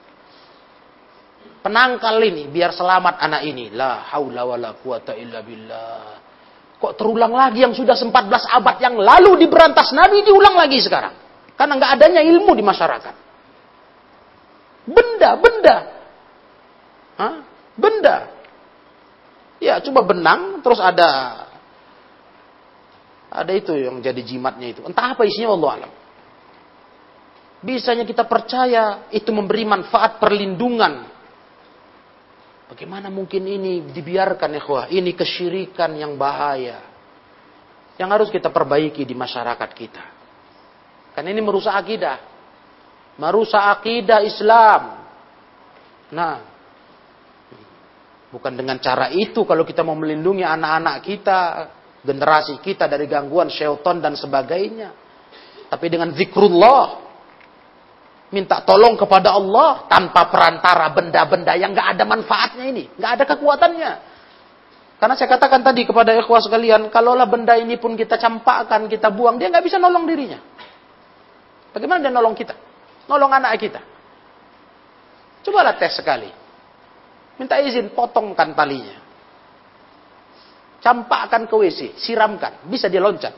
Penangkal ini, biar selamat anak ini. La haula wa la quwata illa billah. Kok terulang lagi yang sudah 14 abad yang lalu diberantas Nabi, diulang lagi sekarang. Karena nggak adanya ilmu di masyarakat. Benda, benda. Hah? Benda. Ya, coba benang, terus ada ada itu yang jadi jimatnya itu. Entah apa isinya Allah alam. Bisanya kita percaya itu memberi manfaat perlindungan. Bagaimana mungkin ini dibiarkan ya Ini kesyirikan yang bahaya. Yang harus kita perbaiki di masyarakat kita. Karena ini merusak akidah. Merusak akidah Islam. Nah, bukan dengan cara itu kalau kita mau melindungi anak-anak kita, generasi kita dari gangguan syaitan dan sebagainya. Tapi dengan zikrullah, minta tolong kepada Allah tanpa perantara benda-benda yang nggak ada manfaatnya ini, nggak ada kekuatannya. Karena saya katakan tadi kepada ikhwah sekalian, kalaulah benda ini pun kita campakkan, kita buang, dia nggak bisa nolong dirinya. Bagaimana dia nolong kita? Nolong anak kita. Cobalah tes sekali. Minta izin, potongkan talinya. Campakkan ke WC, siramkan. Bisa dia loncat.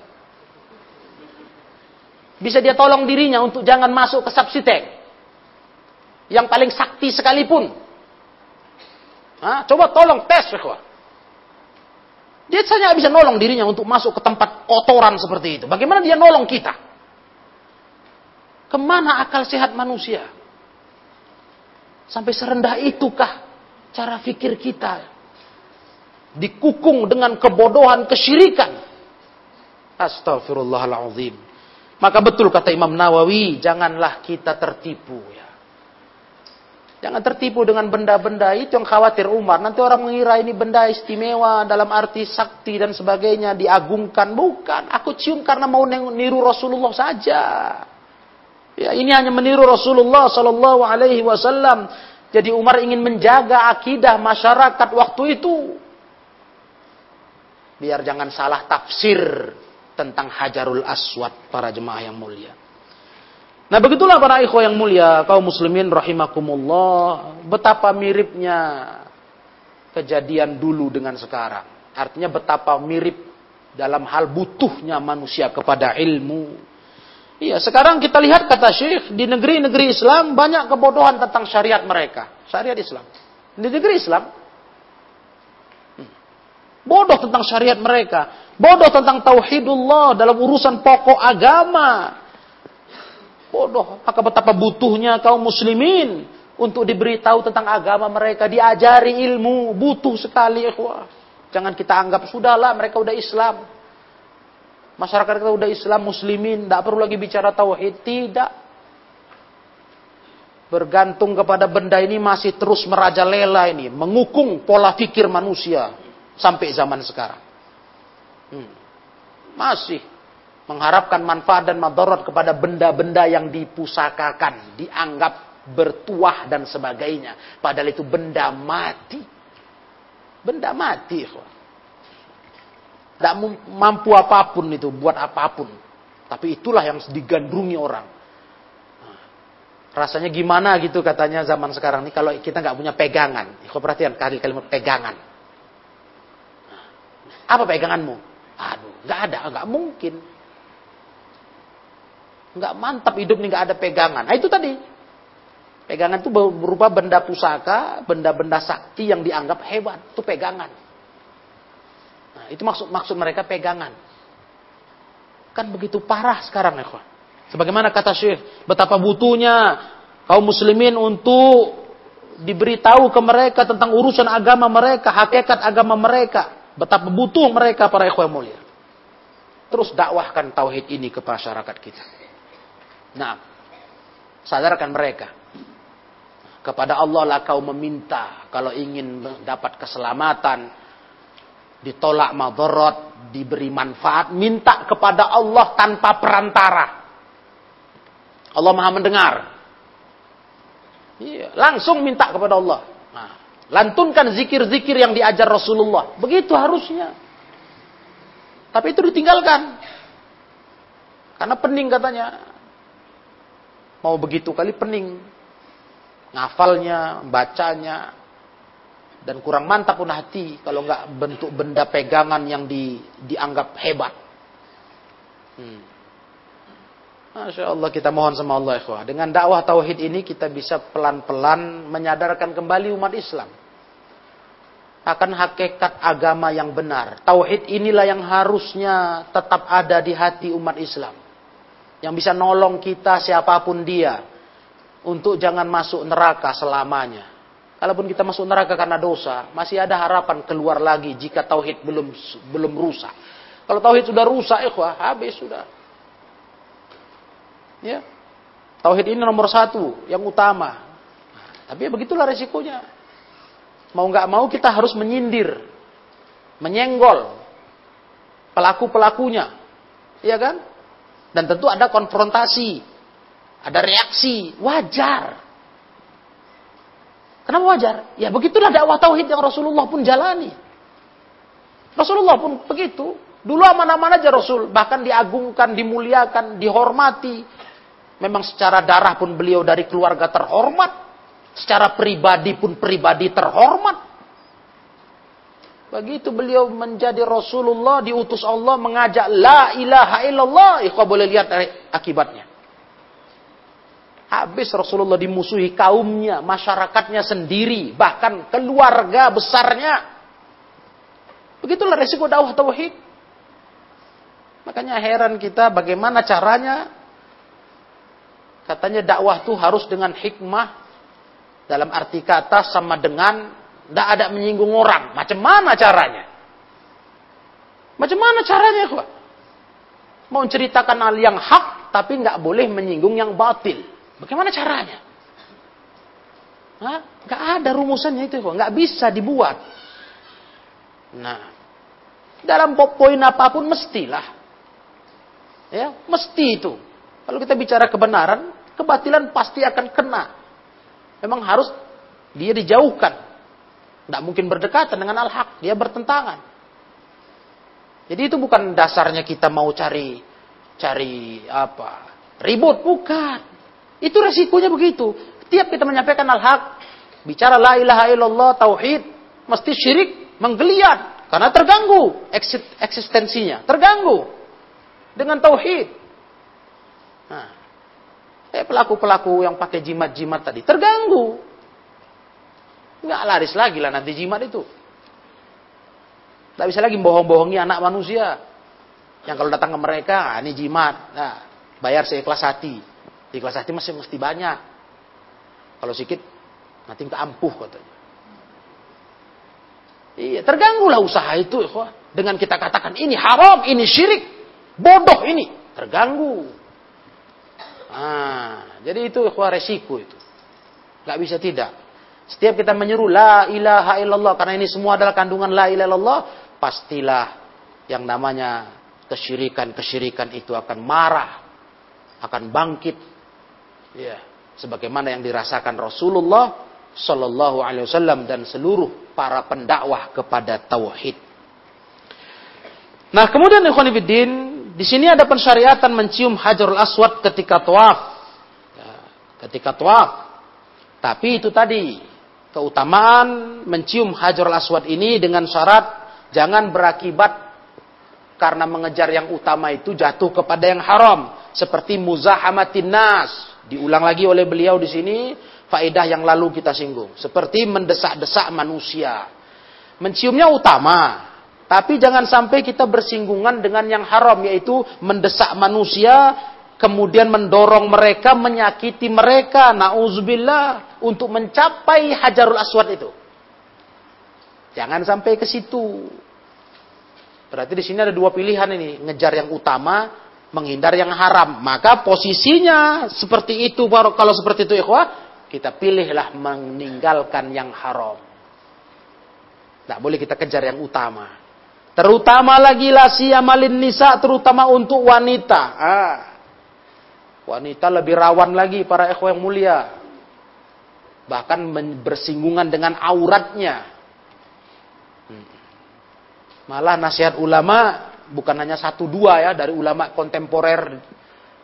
Bisa dia tolong dirinya untuk jangan masuk ke subsiteng. Yang paling sakti sekalipun. Hah? Coba tolong tes, ikhwah. Dia saja bisa nolong dirinya untuk masuk ke tempat kotoran seperti itu. Bagaimana dia nolong kita? Ke mana akal sehat manusia? Sampai serendah itukah cara fikir kita? dikukung dengan kebodohan kesyirikan. Astagfirullahaladzim. Maka betul kata Imam Nawawi, janganlah kita tertipu ya. Jangan tertipu dengan benda-benda itu yang khawatir Umar. Nanti orang mengira ini benda istimewa dalam arti sakti dan sebagainya diagungkan. Bukan, aku cium karena mau niru Rasulullah saja. Ya, ini hanya meniru Rasulullah Sallallahu Alaihi Wasallam. Jadi Umar ingin menjaga akidah masyarakat waktu itu biar jangan salah tafsir tentang Hajarul Aswad para jemaah yang mulia. Nah begitulah para ikhwah yang mulia, kaum muslimin rahimakumullah, betapa miripnya kejadian dulu dengan sekarang. Artinya betapa mirip dalam hal butuhnya manusia kepada ilmu. Iya, sekarang kita lihat kata Syekh, di negeri-negeri Islam banyak kebodohan tentang syariat mereka. Syariat Islam. Di negeri Islam, Bodoh tentang syariat mereka. Bodoh tentang tauhidullah dalam urusan pokok agama. Bodoh. Maka betapa butuhnya kaum muslimin untuk diberitahu tentang agama mereka, diajari ilmu, butuh sekali ikhwah. Jangan kita anggap sudahlah mereka udah Islam. Masyarakat kita udah Islam muslimin, tidak perlu lagi bicara tauhid, tidak. Bergantung kepada benda ini masih terus merajalela ini, mengukung pola pikir manusia sampai zaman sekarang. Hmm. Masih mengharapkan manfaat dan madarat kepada benda-benda yang dipusakakan, dianggap bertuah dan sebagainya. Padahal itu benda mati. Benda mati. Tidak mampu apa pun itu, buat apa pun. Tapi itulah yang digandrungi orang. Rasanya gimana gitu katanya zaman sekarang ini kalau kita nggak punya pegangan. Kau perhatian kali kalimat pegangan. Apa peganganmu? Aduh, nggak ada, nggak mungkin. Nggak mantap hidup nih nggak ada pegangan. Nah itu tadi. Pegangan itu berupa benda pusaka, benda-benda sakti yang dianggap hebat. Itu pegangan. Nah, itu maksud maksud mereka pegangan. Kan begitu parah sekarang ya, Sebagaimana kata Syekh, betapa butuhnya kaum muslimin untuk diberitahu ke mereka tentang urusan agama mereka, hakikat agama mereka. Betapa butuh mereka para ikhwan mulia. Terus dakwahkan tauhid ini ke masyarakat kita. Nah, sadarkan mereka. Kepada Allah lah kau meminta kalau ingin dapat keselamatan, ditolak madarat, diberi manfaat, minta kepada Allah tanpa perantara. Allah Maha mendengar. Iya, langsung minta kepada Allah. Lantunkan zikir-zikir yang diajar Rasulullah. Begitu harusnya. Tapi itu ditinggalkan. Karena pening katanya. Mau begitu kali pening. Ngafalnya, bacanya, dan kurang mantap pun hati kalau nggak bentuk benda pegangan yang di, dianggap hebat. Hmm. Masya Allah kita mohon sama Allah ikhwah. Dengan dakwah tauhid ini kita bisa pelan-pelan menyadarkan kembali umat Islam akan hakikat agama yang benar. Tauhid inilah yang harusnya tetap ada di hati umat Islam. Yang bisa nolong kita siapa pun dia. Untuk jangan masuk neraka selamanya. Kalaupun kita masuk neraka karena dosa, masih ada harapan keluar lagi jika tauhid belum belum rusak. Kalau tauhid sudah rusak, ikhwah, habis sudah. Ya. Tauhid ini nomor satu, yang utama. tapi ya begitulah resikonya. Mau nggak mau kita harus menyindir, menyenggol pelaku-pelakunya, iya kan? Dan tentu ada konfrontasi, ada reaksi, wajar. Kenapa wajar? Ya begitulah dakwah tauhid yang Rasulullah pun jalani. Rasulullah pun begitu. Dulu aman-aman aja Rasul, bahkan diagungkan, dimuliakan, dihormati. Memang secara darah pun beliau dari keluarga terhormat. Secara pribadi pun pribadi terhormat. Begitu beliau menjadi Rasulullah, diutus Allah mengajak la ilaha illallah. Ikhwah boleh lihat akibatnya. Habis Rasulullah dimusuhi kaumnya, masyarakatnya sendiri, bahkan keluarga besarnya. Begitulah resiko dakwah tauhid. Makanya heran kita bagaimana caranya. Katanya dakwah itu harus dengan hikmah, dalam arti kata sama dengan tidak ada menyinggung orang. Macam mana caranya? Macam mana caranya kok? Mau ceritakan hal yang hak tapi nggak boleh menyinggung yang batil. Bagaimana caranya? Hah? Gak ada rumusannya itu nggak bisa dibuat. Nah, dalam poin apa pun mestilah, ya mesti itu. Kalau kita bicara kebenaran, kebatilan pasti akan kena memang harus dia dijauhkan. Tidak mungkin berdekatan dengan al-haq, dia bertentangan. Jadi itu bukan dasarnya kita mau cari cari apa? Ribut bukan. Itu resikonya begitu. Tiap kita menyampaikan al-haq, bicara la ilaha illallah, tauhid, mesti syirik menggeliat karena terganggu eksistensinya, terganggu dengan tauhid. Kayak pelaku-pelaku yang pakai jimat-jimat tadi. Terganggu. Nggak laris lagi lah nanti jimat itu. Tidak bisa lagi bohong-bohongi anak manusia. Yang kalau datang ke mereka, ah, ini jimat. Nah, bayar seikhlas hati. Ikhlas hati masih mesti banyak. Kalau sedikit, nanti tak ampuh katanya. Iya, terganggulah usaha itu. Dengan kita katakan ini haram, ini syirik, bodoh ini. Terganggu. Ah, jadi itu ikhwah resiko itu. Gak bisa tidak. Setiap kita menyeru la ilaha illallah karena ini semua adalah kandungan la ilaha illallah, pastilah yang namanya kesyirikan-kesyirikan itu akan marah, akan bangkit. Ya, sebagaimana yang dirasakan Rasulullah Shallallahu alaihi wasallam dan seluruh para pendakwah kepada tauhid. Nah, kemudian ikhwan fillah di sini ada pensyariatan mencium hajarul aswad ketika tawaf. Ya, ketika tawaf. Tapi itu tadi keutamaan mencium hajarul aswad ini dengan syarat jangan berakibat karena mengejar yang utama itu jatuh kepada yang haram seperti muzahamatin nas diulang lagi oleh beliau di sini faedah yang lalu kita singgung seperti mendesak-desak manusia menciumnya utama tapi jangan sampai kita bersinggungan dengan yang haram yaitu mendesak manusia kemudian mendorong mereka menyakiti mereka nauzubillah untuk mencapai hajarul aswad itu. Jangan sampai ke situ. Berarti di sini ada dua pilihan ini, ngejar yang utama, menghindar yang haram. Maka posisinya seperti itu kalau seperti itu ikhwah, kita pilihlah meninggalkan yang haram. Tidak boleh kita kejar yang utama. Terutama lagi lasia malin nisa, terutama untuk wanita. Ah. Wanita lebih rawan lagi para ikhwah yang mulia. Bahkan bersinggungan dengan auratnya. Hmm. Malah nasihat ulama bukan hanya satu dua ya dari ulama kontemporer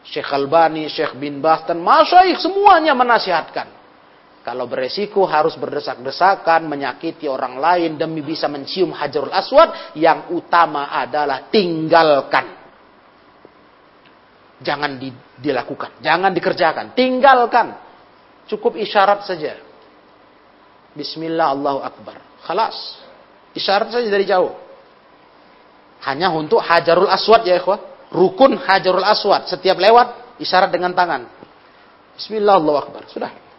Syekh Albani, Syekh bin Bas dan masyaikh semuanya menasihatkan. Kalau beresiko harus berdesak-desakan, menyakiti orang lain demi bisa mencium hajarul aswad, yang utama adalah tinggalkan. Jangan di, dilakukan, jangan dikerjakan, tinggalkan. Cukup isyarat saja. Bismillah Allahu Akbar. Khalas. Isyarat saja dari jauh. Hanya untuk hajarul aswad ya ikhwah. Rukun hajarul aswad. Setiap lewat, isyarat dengan tangan. Bismillah Allahu Akbar. Sudah.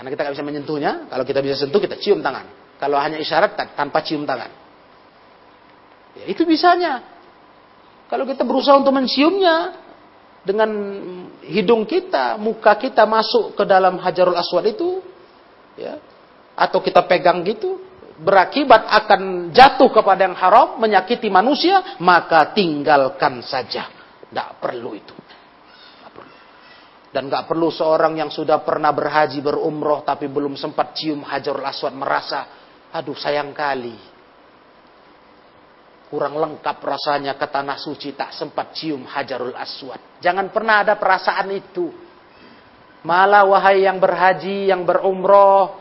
Karena kita nggak bisa menyentuhnya. Kalau kita bisa sentuh, kita cium tangan. Kalau hanya isyarat, tanpa cium tangan. Ya, itu bisanya. Kalau kita berusaha untuk menciumnya, dengan hidung kita, muka kita masuk ke dalam hajarul aswad itu, ya, atau kita pegang gitu, berakibat akan jatuh kepada yang haram, menyakiti manusia, maka tinggalkan saja. Tidak perlu itu. Dan gak perlu seorang yang sudah pernah berhaji, berumroh, tapi belum sempat cium hajarul aswad, merasa, aduh sayang kali. Kurang lengkap rasanya ke tanah suci, tak sempat cium hajarul aswad. Jangan pernah ada perasaan itu. Malah wahai yang berhaji, yang berumroh,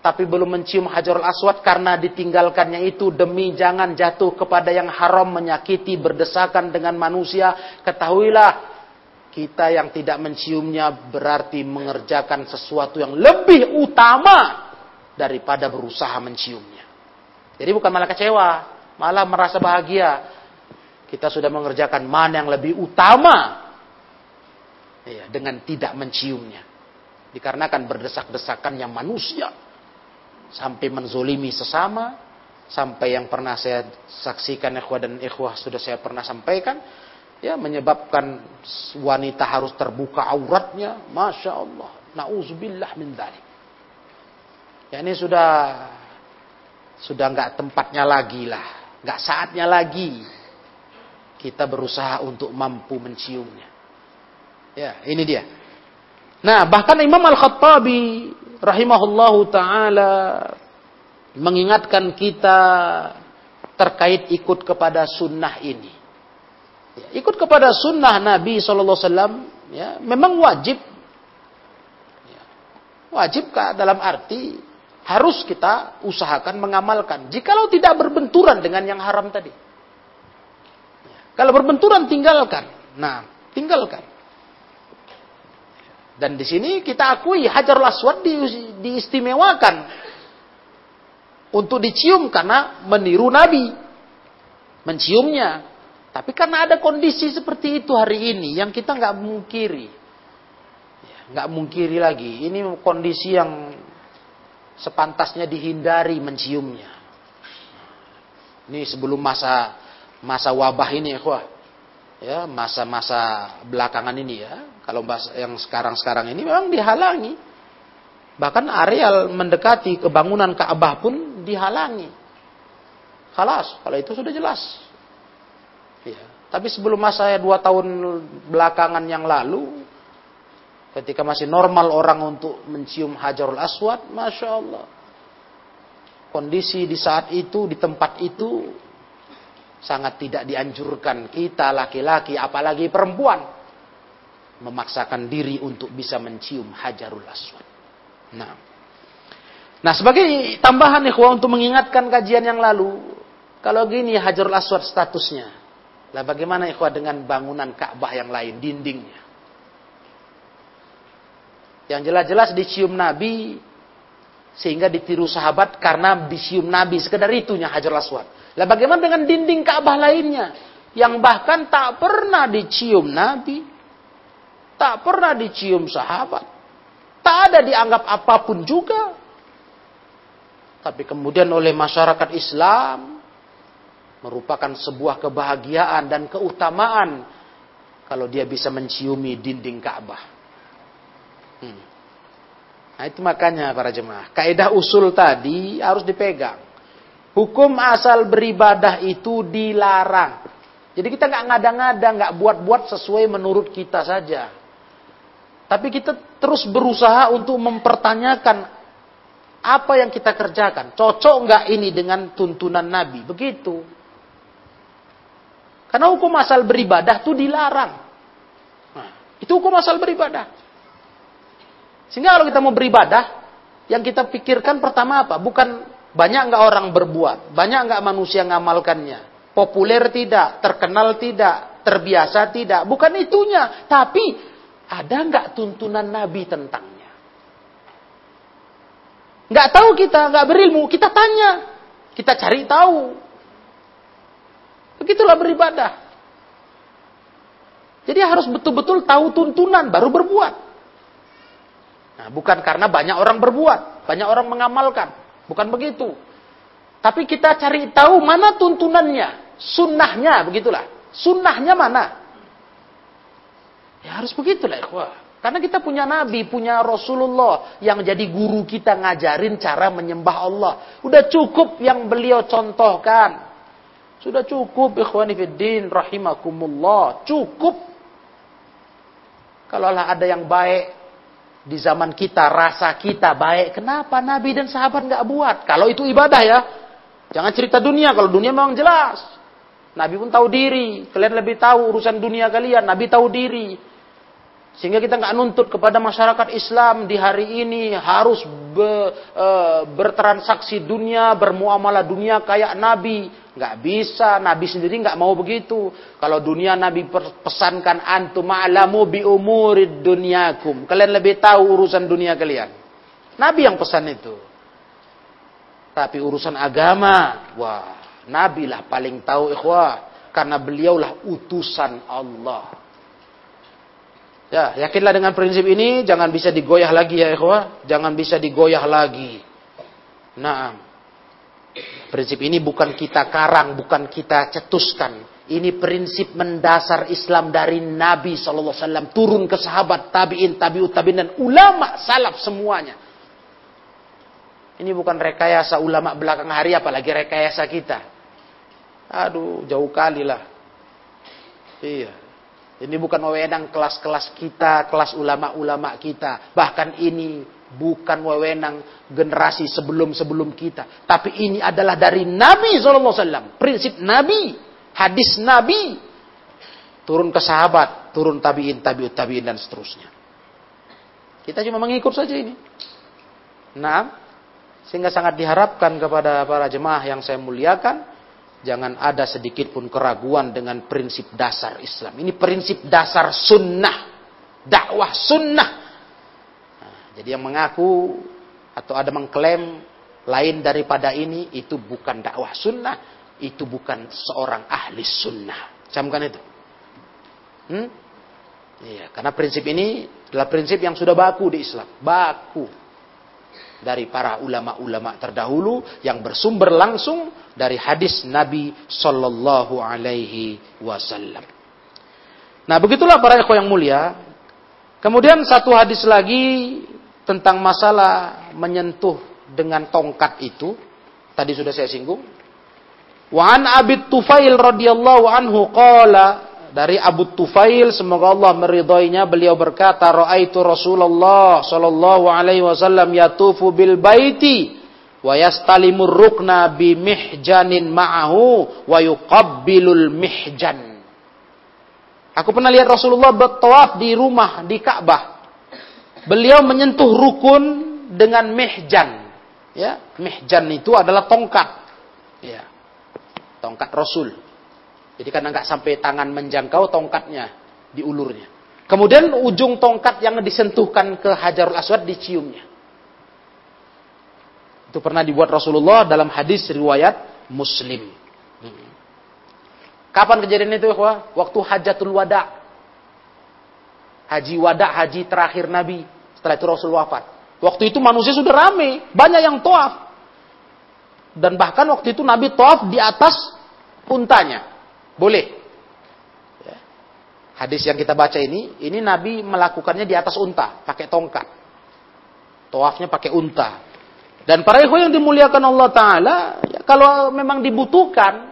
tapi belum mencium hajarul aswad karena ditinggalkannya itu demi jangan jatuh kepada yang haram menyakiti berdesakan dengan manusia ketahuilah kita yang tidak menciumnya berarti mengerjakan sesuatu yang lebih utama daripada berusaha menciumnya. Jadi bukan malah kecewa malah merasa bahagia. Kita sudah mengerjakan mana yang lebih utama. Ya, dengan tidak menciumnya. Dikarenakan berdesak-desakannya manusia. Sampai menzolimi sesama, sampai yang pernah saya saksikan ikhwah dan ikhwah sudah saya pernah sampaikan, ya menyebabkan wanita harus terbuka auratnya, masya Allah, nauzubillah min dzalik. Ya ini sudah sudah nggak tempatnya lagi lah, nggak saatnya lagi kita berusaha untuk mampu menciumnya. Ya, ini dia. Nah, bahkan Imam Al-Khattabi rahimahullahu taala mengingatkan kita terkait ikut kepada sunnah ini. Ikut kepada sunnah Nabi Wasallam ya, memang wajib. Ya, wajib dalam arti harus kita usahakan mengamalkan. Jikalau tidak berbenturan dengan yang haram tadi. Ya, kalau berbenturan tinggalkan. Nah, tinggalkan. Dan di sini kita akui Hajarul Aswad di, diistimewakan untuk dicium karena meniru Nabi. Menciumnya. Tapi karena ada kondisi seperti itu hari ini yang kita nggak mungkiri. Ya, nggak mungkiri lagi. Ini kondisi yang sepantasnya dihindari menciumnya. Ini sebelum masa masa wabah ini ya, ya masa-masa belakangan ini ya kalau yang sekarang-sekarang ini memang dihalangi. Bahkan areal mendekati kebangunan Ka'bah pun dihalangi. Kalas, kalau itu sudah jelas. Ya. Tapi sebelum masa dua tahun belakangan yang lalu, ketika masih normal orang untuk mencium hajarul aswad, masya Allah. Kondisi di saat itu, di tempat itu, sangat tidak dianjurkan kita laki-laki, apalagi perempuan memaksakan diri untuk bisa mencium hajarul aswad. Nah, nah sebagai tambahan ikhwah untuk mengingatkan kajian yang lalu, kalau gini hajarul aswad statusnya, lah bagaimana ikhwah dengan bangunan Ka'bah yang lain, dindingnya? Yang jelas-jelas dicium Nabi sehingga ditiru sahabat karena dicium Nabi sekedar itunya hajarul aswad. Lah bagaimana dengan dinding Ka'bah lainnya yang bahkan tak pernah dicium Nabi, Tak pernah dicium sahabat. Tak ada dianggap apa pun juga. Tapi kemudian oleh masyarakat Islam merupakan sebuah kebahagiaan dan keutamaan kalau dia bisa menciumi dinding Ka'bah. Hmm. Nah itu makanya para jemaah, kaidah usul tadi harus dipegang. Hukum asal beribadah itu dilarang. Jadi kita nggak ngada-ngada, nggak buat-buat sesuai menurut kita saja. Tapi kita terus berusaha untuk mempertanyakan apa yang kita kerjakan. Cocok nggak ini dengan tuntunan Nabi? Begitu. Karena hukum asal beribadah itu dilarang. Nah, itu hukum asal beribadah. Sehingga kalau kita mau beribadah, yang kita pikirkan pertama apa? Bukan banyak nggak orang berbuat, banyak nggak manusia ngamalkannya, populer tidak, terkenal tidak, terbiasa tidak. Bukan itunya, tapi ada nggak tuntunan Nabi tentangnya? Nggak tahu kita, nggak berilmu, kita tanya, kita cari tahu. Begitulah beribadah. Jadi harus betul-betul tahu tuntunan baru berbuat. Nah, bukan karena banyak orang berbuat, banyak orang mengamalkan. Bukan begitu. Tapi kita cari tahu mana tuntunannya, sunnahnya, begitulah. Sunnahnya mana? Ya harus begitulah, ikhwah. Karena kita punya Nabi, punya Rasulullah yang jadi guru kita ngajarin cara menyembah Allah. Udah cukup yang beliau contohkan. Sudah cukup ikhwani fiddin rahimakumullah. Cukup. Kalau ada yang baik di zaman kita, rasa kita baik. Kenapa Nabi dan sahabat nggak buat? Kalau itu ibadah ya. Jangan cerita dunia. Kalau dunia memang jelas. Nabi pun tahu diri. Kalian lebih tahu urusan dunia kalian. Nabi tahu diri. Sehingga kita nggak nuntut kepada masyarakat Islam di hari ini harus be, e, bertransaksi dunia, bermuamalah dunia kayak Nabi. Nggak bisa, Nabi sendiri nggak mau begitu. Kalau dunia Nabi pesankan antum ma'lamu bi umurid dunyakum. Kalian lebih tahu urusan dunia kalian. Nabi yang pesan itu. Tapi urusan agama, wah, Nabi lah paling tahu ikhwah. Karena beliaulah utusan Allah. Ya, yakinlah dengan prinsip ini, jangan bisa digoyah lagi ya ikhwah, jangan bisa digoyah lagi. Nah, prinsip ini bukan kita karang, bukan kita cetuskan. Ini prinsip mendasar Islam dari Nabi SAW turun ke sahabat tabiin, tabiut tabiin dan ulama salaf semuanya. Ini bukan rekayasa ulama belakang hari, apalagi rekayasa kita. Aduh, jauh kali lah. Iya. Ini bukan wewenang kelas-kelas kita, kelas ulama-ulama kita. Bahkan ini bukan wewenang generasi sebelum-sebelum kita. Tapi ini adalah dari Nabi SAW. Prinsip Nabi. Hadis Nabi. Turun ke sahabat. Turun tabiin, tabiut, tabiin, dan seterusnya. Kita cuma mengikut saja ini. Nah, sehingga sangat diharapkan kepada para jemaah yang saya muliakan Jangan ada sedikit pun keraguan dengan prinsip dasar Islam. Ini prinsip dasar sunnah. Dakwah sunnah. Nah, jadi yang mengaku atau ada mengklaim lain daripada ini, itu bukan dakwah sunnah. Itu bukan seorang ahli sunnah. Camkan itu. Hmm? Iya, karena prinsip ini adalah prinsip yang sudah baku di Islam. Baku dari para ulama-ulama terdahulu yang bersumber langsung dari hadis Nabi Sallallahu Alaihi Wasallam. Nah begitulah para ikhwan yang mulia. Kemudian satu hadis lagi tentang masalah menyentuh dengan tongkat itu. Tadi sudah saya singgung. Wa an Abi Tufail radhiyallahu anhu qala dari Abu Tufail semoga Allah meridhoinya beliau berkata raaitu Rasulullah sallallahu alaihi wasallam yatufu bil baiti wa yastalimur rukna bi mihjanin ma'ahu wa yuqabbilul mihjan. Aku pernah lihat Rasulullah bertawaf di rumah di Ka'bah. Beliau menyentuh rukun dengan mihjan. Ya mihjan itu adalah tongkat. Ya tongkat Rasul jadi karena nggak sampai tangan menjangkau tongkatnya diulurnya. Kemudian ujung tongkat yang disentuhkan ke Hajarul Aswad diciumnya. Itu pernah dibuat Rasulullah dalam hadis riwayat Muslim. Kapan kejadian itu, ikhwah? Waktu Hajatul Wada. Haji Wada, haji terakhir Nabi. Setelah itu Rasul wafat. Waktu itu manusia sudah ramai, banyak yang toaf. Dan bahkan waktu itu Nabi toaf di atas untanya. Boleh. Ya. Hadis yang kita baca ini, ini Nabi melakukannya di atas unta, pakai tongkat. Toafnya pakai unta. Dan para ikhwan yang dimuliakan Allah Ta'ala, ya, kalau memang dibutuhkan,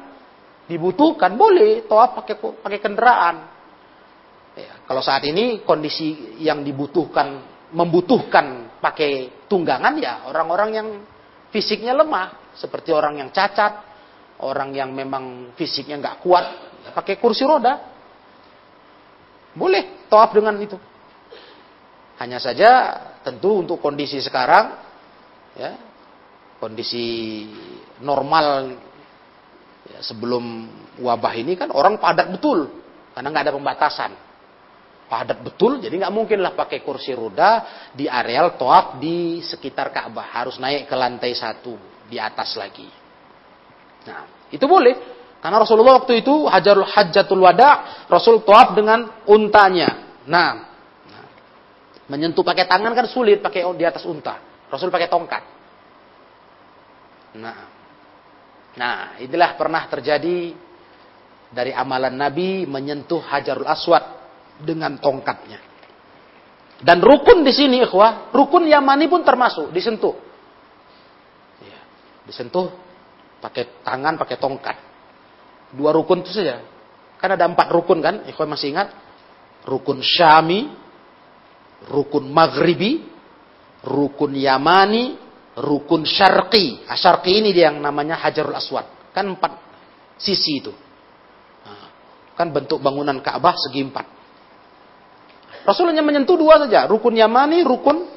dibutuhkan, boleh toaf pakai pakai kendaraan. Ya, kalau saat ini kondisi yang dibutuhkan, membutuhkan pakai tunggangan ya orang-orang yang fisiknya lemah, seperti orang yang cacat, orang yang memang fisiknya nggak kuat, ya pakai kursi roda. Boleh tawaf dengan itu. Hanya saja tentu untuk kondisi sekarang ya kondisi normal ya, sebelum wabah ini kan orang padat betul karena nggak ada pembatasan padat betul jadi nggak mungkin lah pakai kursi roda di areal toaf di sekitar Ka'bah harus naik ke lantai satu di atas lagi nah itu boleh karena Rasulullah waktu itu hajarul hajjatul wada Rasul toaf dengan untanya nah, nah menyentuh pakai tangan kan sulit pakai di atas unta Rasul pakai tongkat Nah, nah inilah pernah terjadi dari amalan Nabi menyentuh Hajarul Aswad dengan tongkatnya. Dan rukun di sini, ikhwah, rukun Yamani pun termasuk disentuh. Ya, disentuh pakai tangan, pakai tongkat. Dua rukun itu saja. Kan ada empat rukun kan, ikhwah masih ingat? Rukun Syami, rukun Maghribi, rukun Yamani, rukun syarqi. Ah, syarqi ini dia yang namanya Hajarul Aswad. Kan empat sisi itu. Nah, kan bentuk bangunan Ka'bah segi empat. Rasul hanya menyentuh dua saja. Rukun Yamani, rukun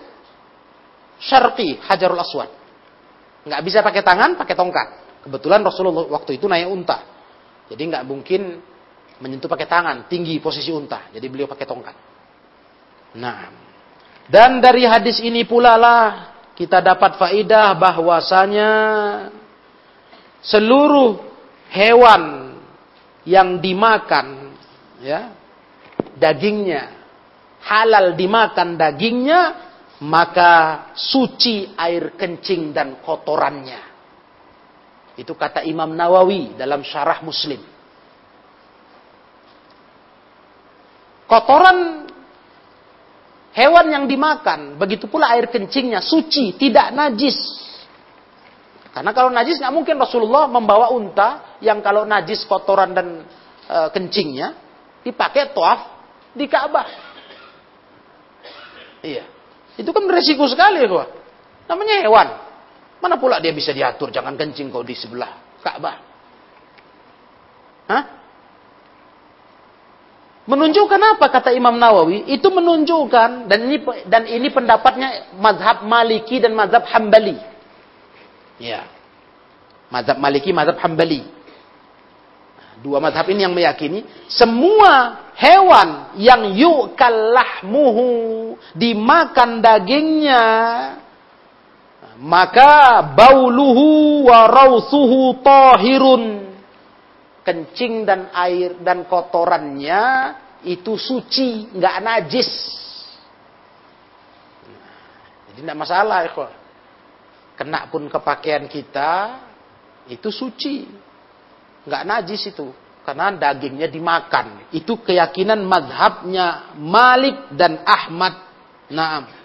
syarqi, Hajarul Aswad. Nggak bisa pakai tangan, pakai tongkat. Kebetulan Rasulullah waktu itu naik unta. Jadi nggak mungkin menyentuh pakai tangan, tinggi posisi unta. Jadi beliau pakai tongkat. Nah, dan dari hadis ini pula lah kita dapat faidah bahwasanya seluruh hewan yang dimakan ya dagingnya halal dimakan dagingnya maka suci air kencing dan kotorannya itu kata Imam Nawawi dalam syarah Muslim kotoran Hewan yang dimakan, begitu pula air kencingnya suci, tidak najis. Karena kalau najis nggak mungkin Rasulullah membawa unta yang kalau najis kotoran dan e, kencingnya dipakai toaf di Ka'bah. Iya, itu kan beresiko sekali, kok. Namanya hewan. Mana pula dia bisa diatur jangan kencing kau di sebelah Ka'bah. Hah? Menunjukkan apa kata Imam Nawawi? Itu menunjukkan dan ini dan ini pendapatnya mazhab Maliki dan mazhab Hambali. Ya. Mazhab Maliki, mazhab Hambali. Dua mazhab ini yang meyakini semua hewan yang yukalahmuhu dimakan dagingnya maka bauluhu wa rausuhu tahirun kencing dan air dan kotorannya itu suci, nggak najis. jadi tidak masalah, ya Kena pun ke pakaian kita itu suci, nggak najis itu, karena dagingnya dimakan. Itu keyakinan madhabnya Malik dan Ahmad. Naam.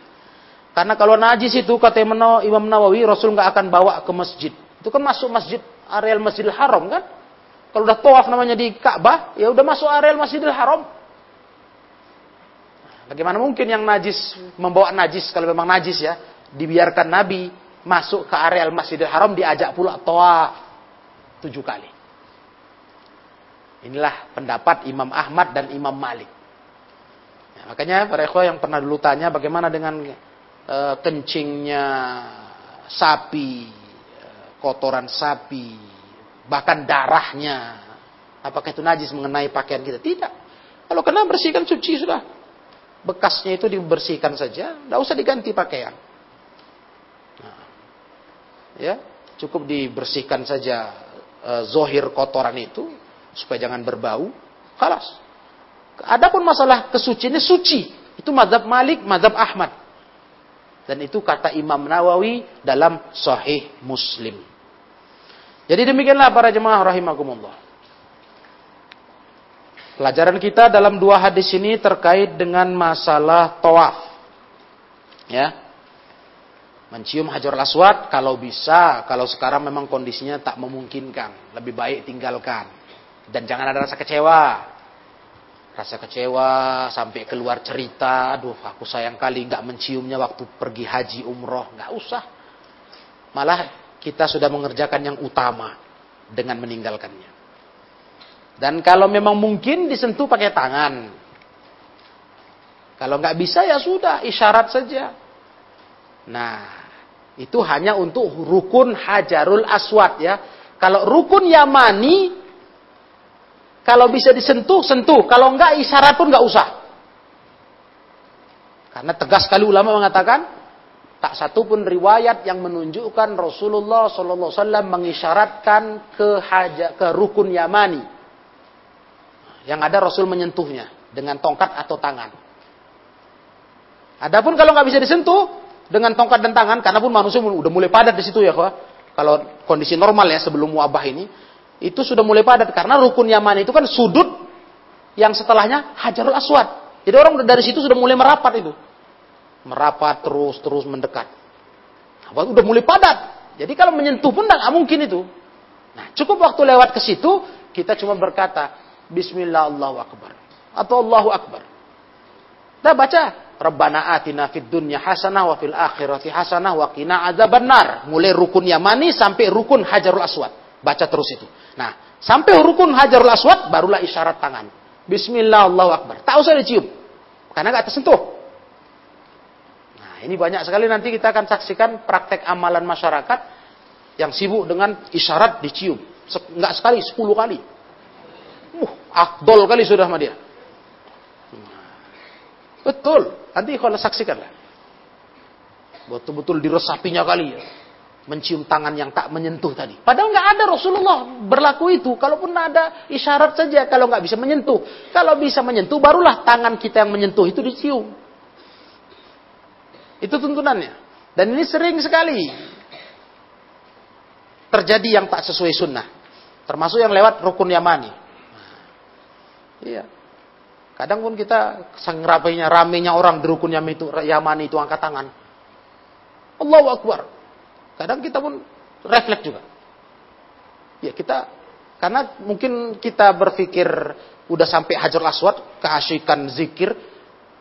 Karena kalau najis itu kata Imam Nawawi Rasul nggak akan bawa ke masjid. Itu kan masuk masjid areal Masjidil Haram kan? Kalau udah tawaf namanya di Ka'bah, ya udah masuk areal Masjidil Haram. Bagaimana mungkin yang najis membawa najis kalau memang najis ya, dibiarkan Nabi masuk ke areal Masjidil Haram diajak pula tawaf tujuh kali. Inilah pendapat Imam Ahmad dan Imam Malik. Ya, makanya para yang pernah dulu tanya bagaimana dengan e, kencingnya sapi, e, kotoran sapi, bahkan darahnya. Apakah itu najis mengenai pakaian kita? Tidak. Kalau kena bersihkan suci sudah. Bekasnya itu dibersihkan saja, tidak usah diganti pakaian. Nah, ya, cukup dibersihkan saja e, zohir kotoran itu supaya jangan berbau. Kalas. Adapun masalah kesucian ini suci. Itu mazhab Malik, mazhab Ahmad. Dan itu kata Imam Nawawi dalam Sahih Muslim. Jadi demikianlah para jemaah rahimakumullah. Pelajaran kita dalam dua hadis ini terkait dengan masalah tawaf. Ya. Mencium hajar aswad kalau bisa, kalau sekarang memang kondisinya tak memungkinkan, lebih baik tinggalkan. Dan jangan ada rasa kecewa. Rasa kecewa sampai keluar cerita, aduh aku sayang kali nggak menciumnya waktu pergi haji umroh, nggak usah. Malah kita sudah mengerjakan yang utama dengan meninggalkannya. Dan kalau memang mungkin disentuh pakai tangan. Kalau nggak bisa ya sudah, isyarat saja. Nah, itu hanya untuk rukun hajarul aswad ya. Kalau rukun yamani, kalau bisa disentuh, sentuh. Kalau nggak isyarat pun nggak usah. Karena tegas sekali ulama mengatakan, tak satu pun riwayat yang menunjukkan Rasulullah SAW mengisyaratkan ke haja, ke rukun yamani. Yang ada Rasul menyentuhnya dengan tongkat atau tangan. Adapun kalau nggak bisa disentuh dengan tongkat dan tangan, karena pun manusia udah mulai padat di situ ya. Kalau kondisi normal ya sebelum wabah ini, itu sudah mulai padat karena rukun Yaman itu kan sudut yang setelahnya Hajarul Aswad. Jadi orang dari situ sudah mulai merapat itu. Merapat terus terus mendekat. Nah, udah mulai padat. Jadi kalau menyentuh pun nggak mungkin itu. Nah, cukup waktu lewat ke situ, kita cuma berkata, Bismillah Allahu Akbar. Atau Allahu Akbar. Kita baca, Rabbana atina fid dunya hasanah wa fil akhirati hasanah wa qina adzabannar. Mulai rukun Yamani sampai rukun Hajarul Aswad. Baca terus itu. Nah, sampai rukun Hajarul Aswad barulah isyarat tangan. Bismillah Allahu Akbar. Tak usah dicium. Karena nggak tersentuh. Nah, ini banyak sekali nanti kita akan saksikan praktek amalan masyarakat yang sibuk dengan isyarat dicium. Nggak sekali, sepuluh kali. Uh, akdol kali sudah sama dia. Betul. Nanti kalau saksikanlah. Betul-betul diresapinya kali ya. Mencium tangan yang tak menyentuh tadi. Padahal nggak ada Rasulullah berlaku itu. Kalaupun ada isyarat saja kalau nggak bisa menyentuh. Kalau bisa menyentuh barulah tangan kita yang menyentuh itu dicium. Itu tuntunannya. Dan ini sering sekali terjadi yang tak sesuai sunnah. Termasuk yang lewat rukun yamani. Iya. Kadang pun kita sang ramenya, orang di rukun itu, Yamani itu angkat tangan. Allahu Akbar. Kadang kita pun refleks juga. Ya kita, karena mungkin kita berpikir udah sampai hajar aswad, keasyikan zikir,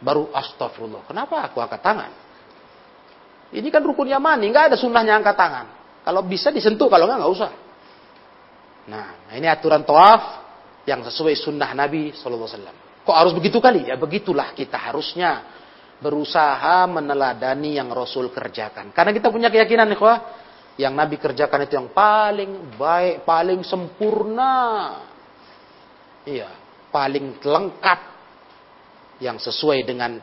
baru astagfirullah. Kenapa aku angkat tangan? Ini kan rukun Yamani, nggak ada sunnahnya angkat tangan. Kalau bisa disentuh, kalau nggak nggak usah. Nah, ini aturan toaf yang sesuai sunnah Nabi Wasallam. Kok harus begitu kali? Ya begitulah kita harusnya berusaha meneladani yang Rasul kerjakan. Karena kita punya keyakinan nih, yang Nabi kerjakan itu yang paling baik, paling sempurna. Iya, paling lengkap yang sesuai dengan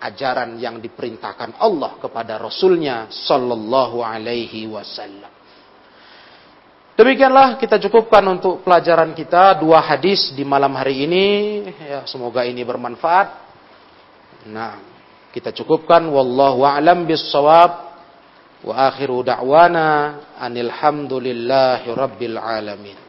ajaran yang diperintahkan Allah kepada Rasulnya Sallallahu Alaihi Wasallam. Demikianlah kita cukupkan untuk pelajaran kita dua hadis di malam hari ini. Ya, semoga ini bermanfaat. Nah, kita cukupkan wallahu a'lam bissawab. Wa akhiru da'wana anil rabbil alamin.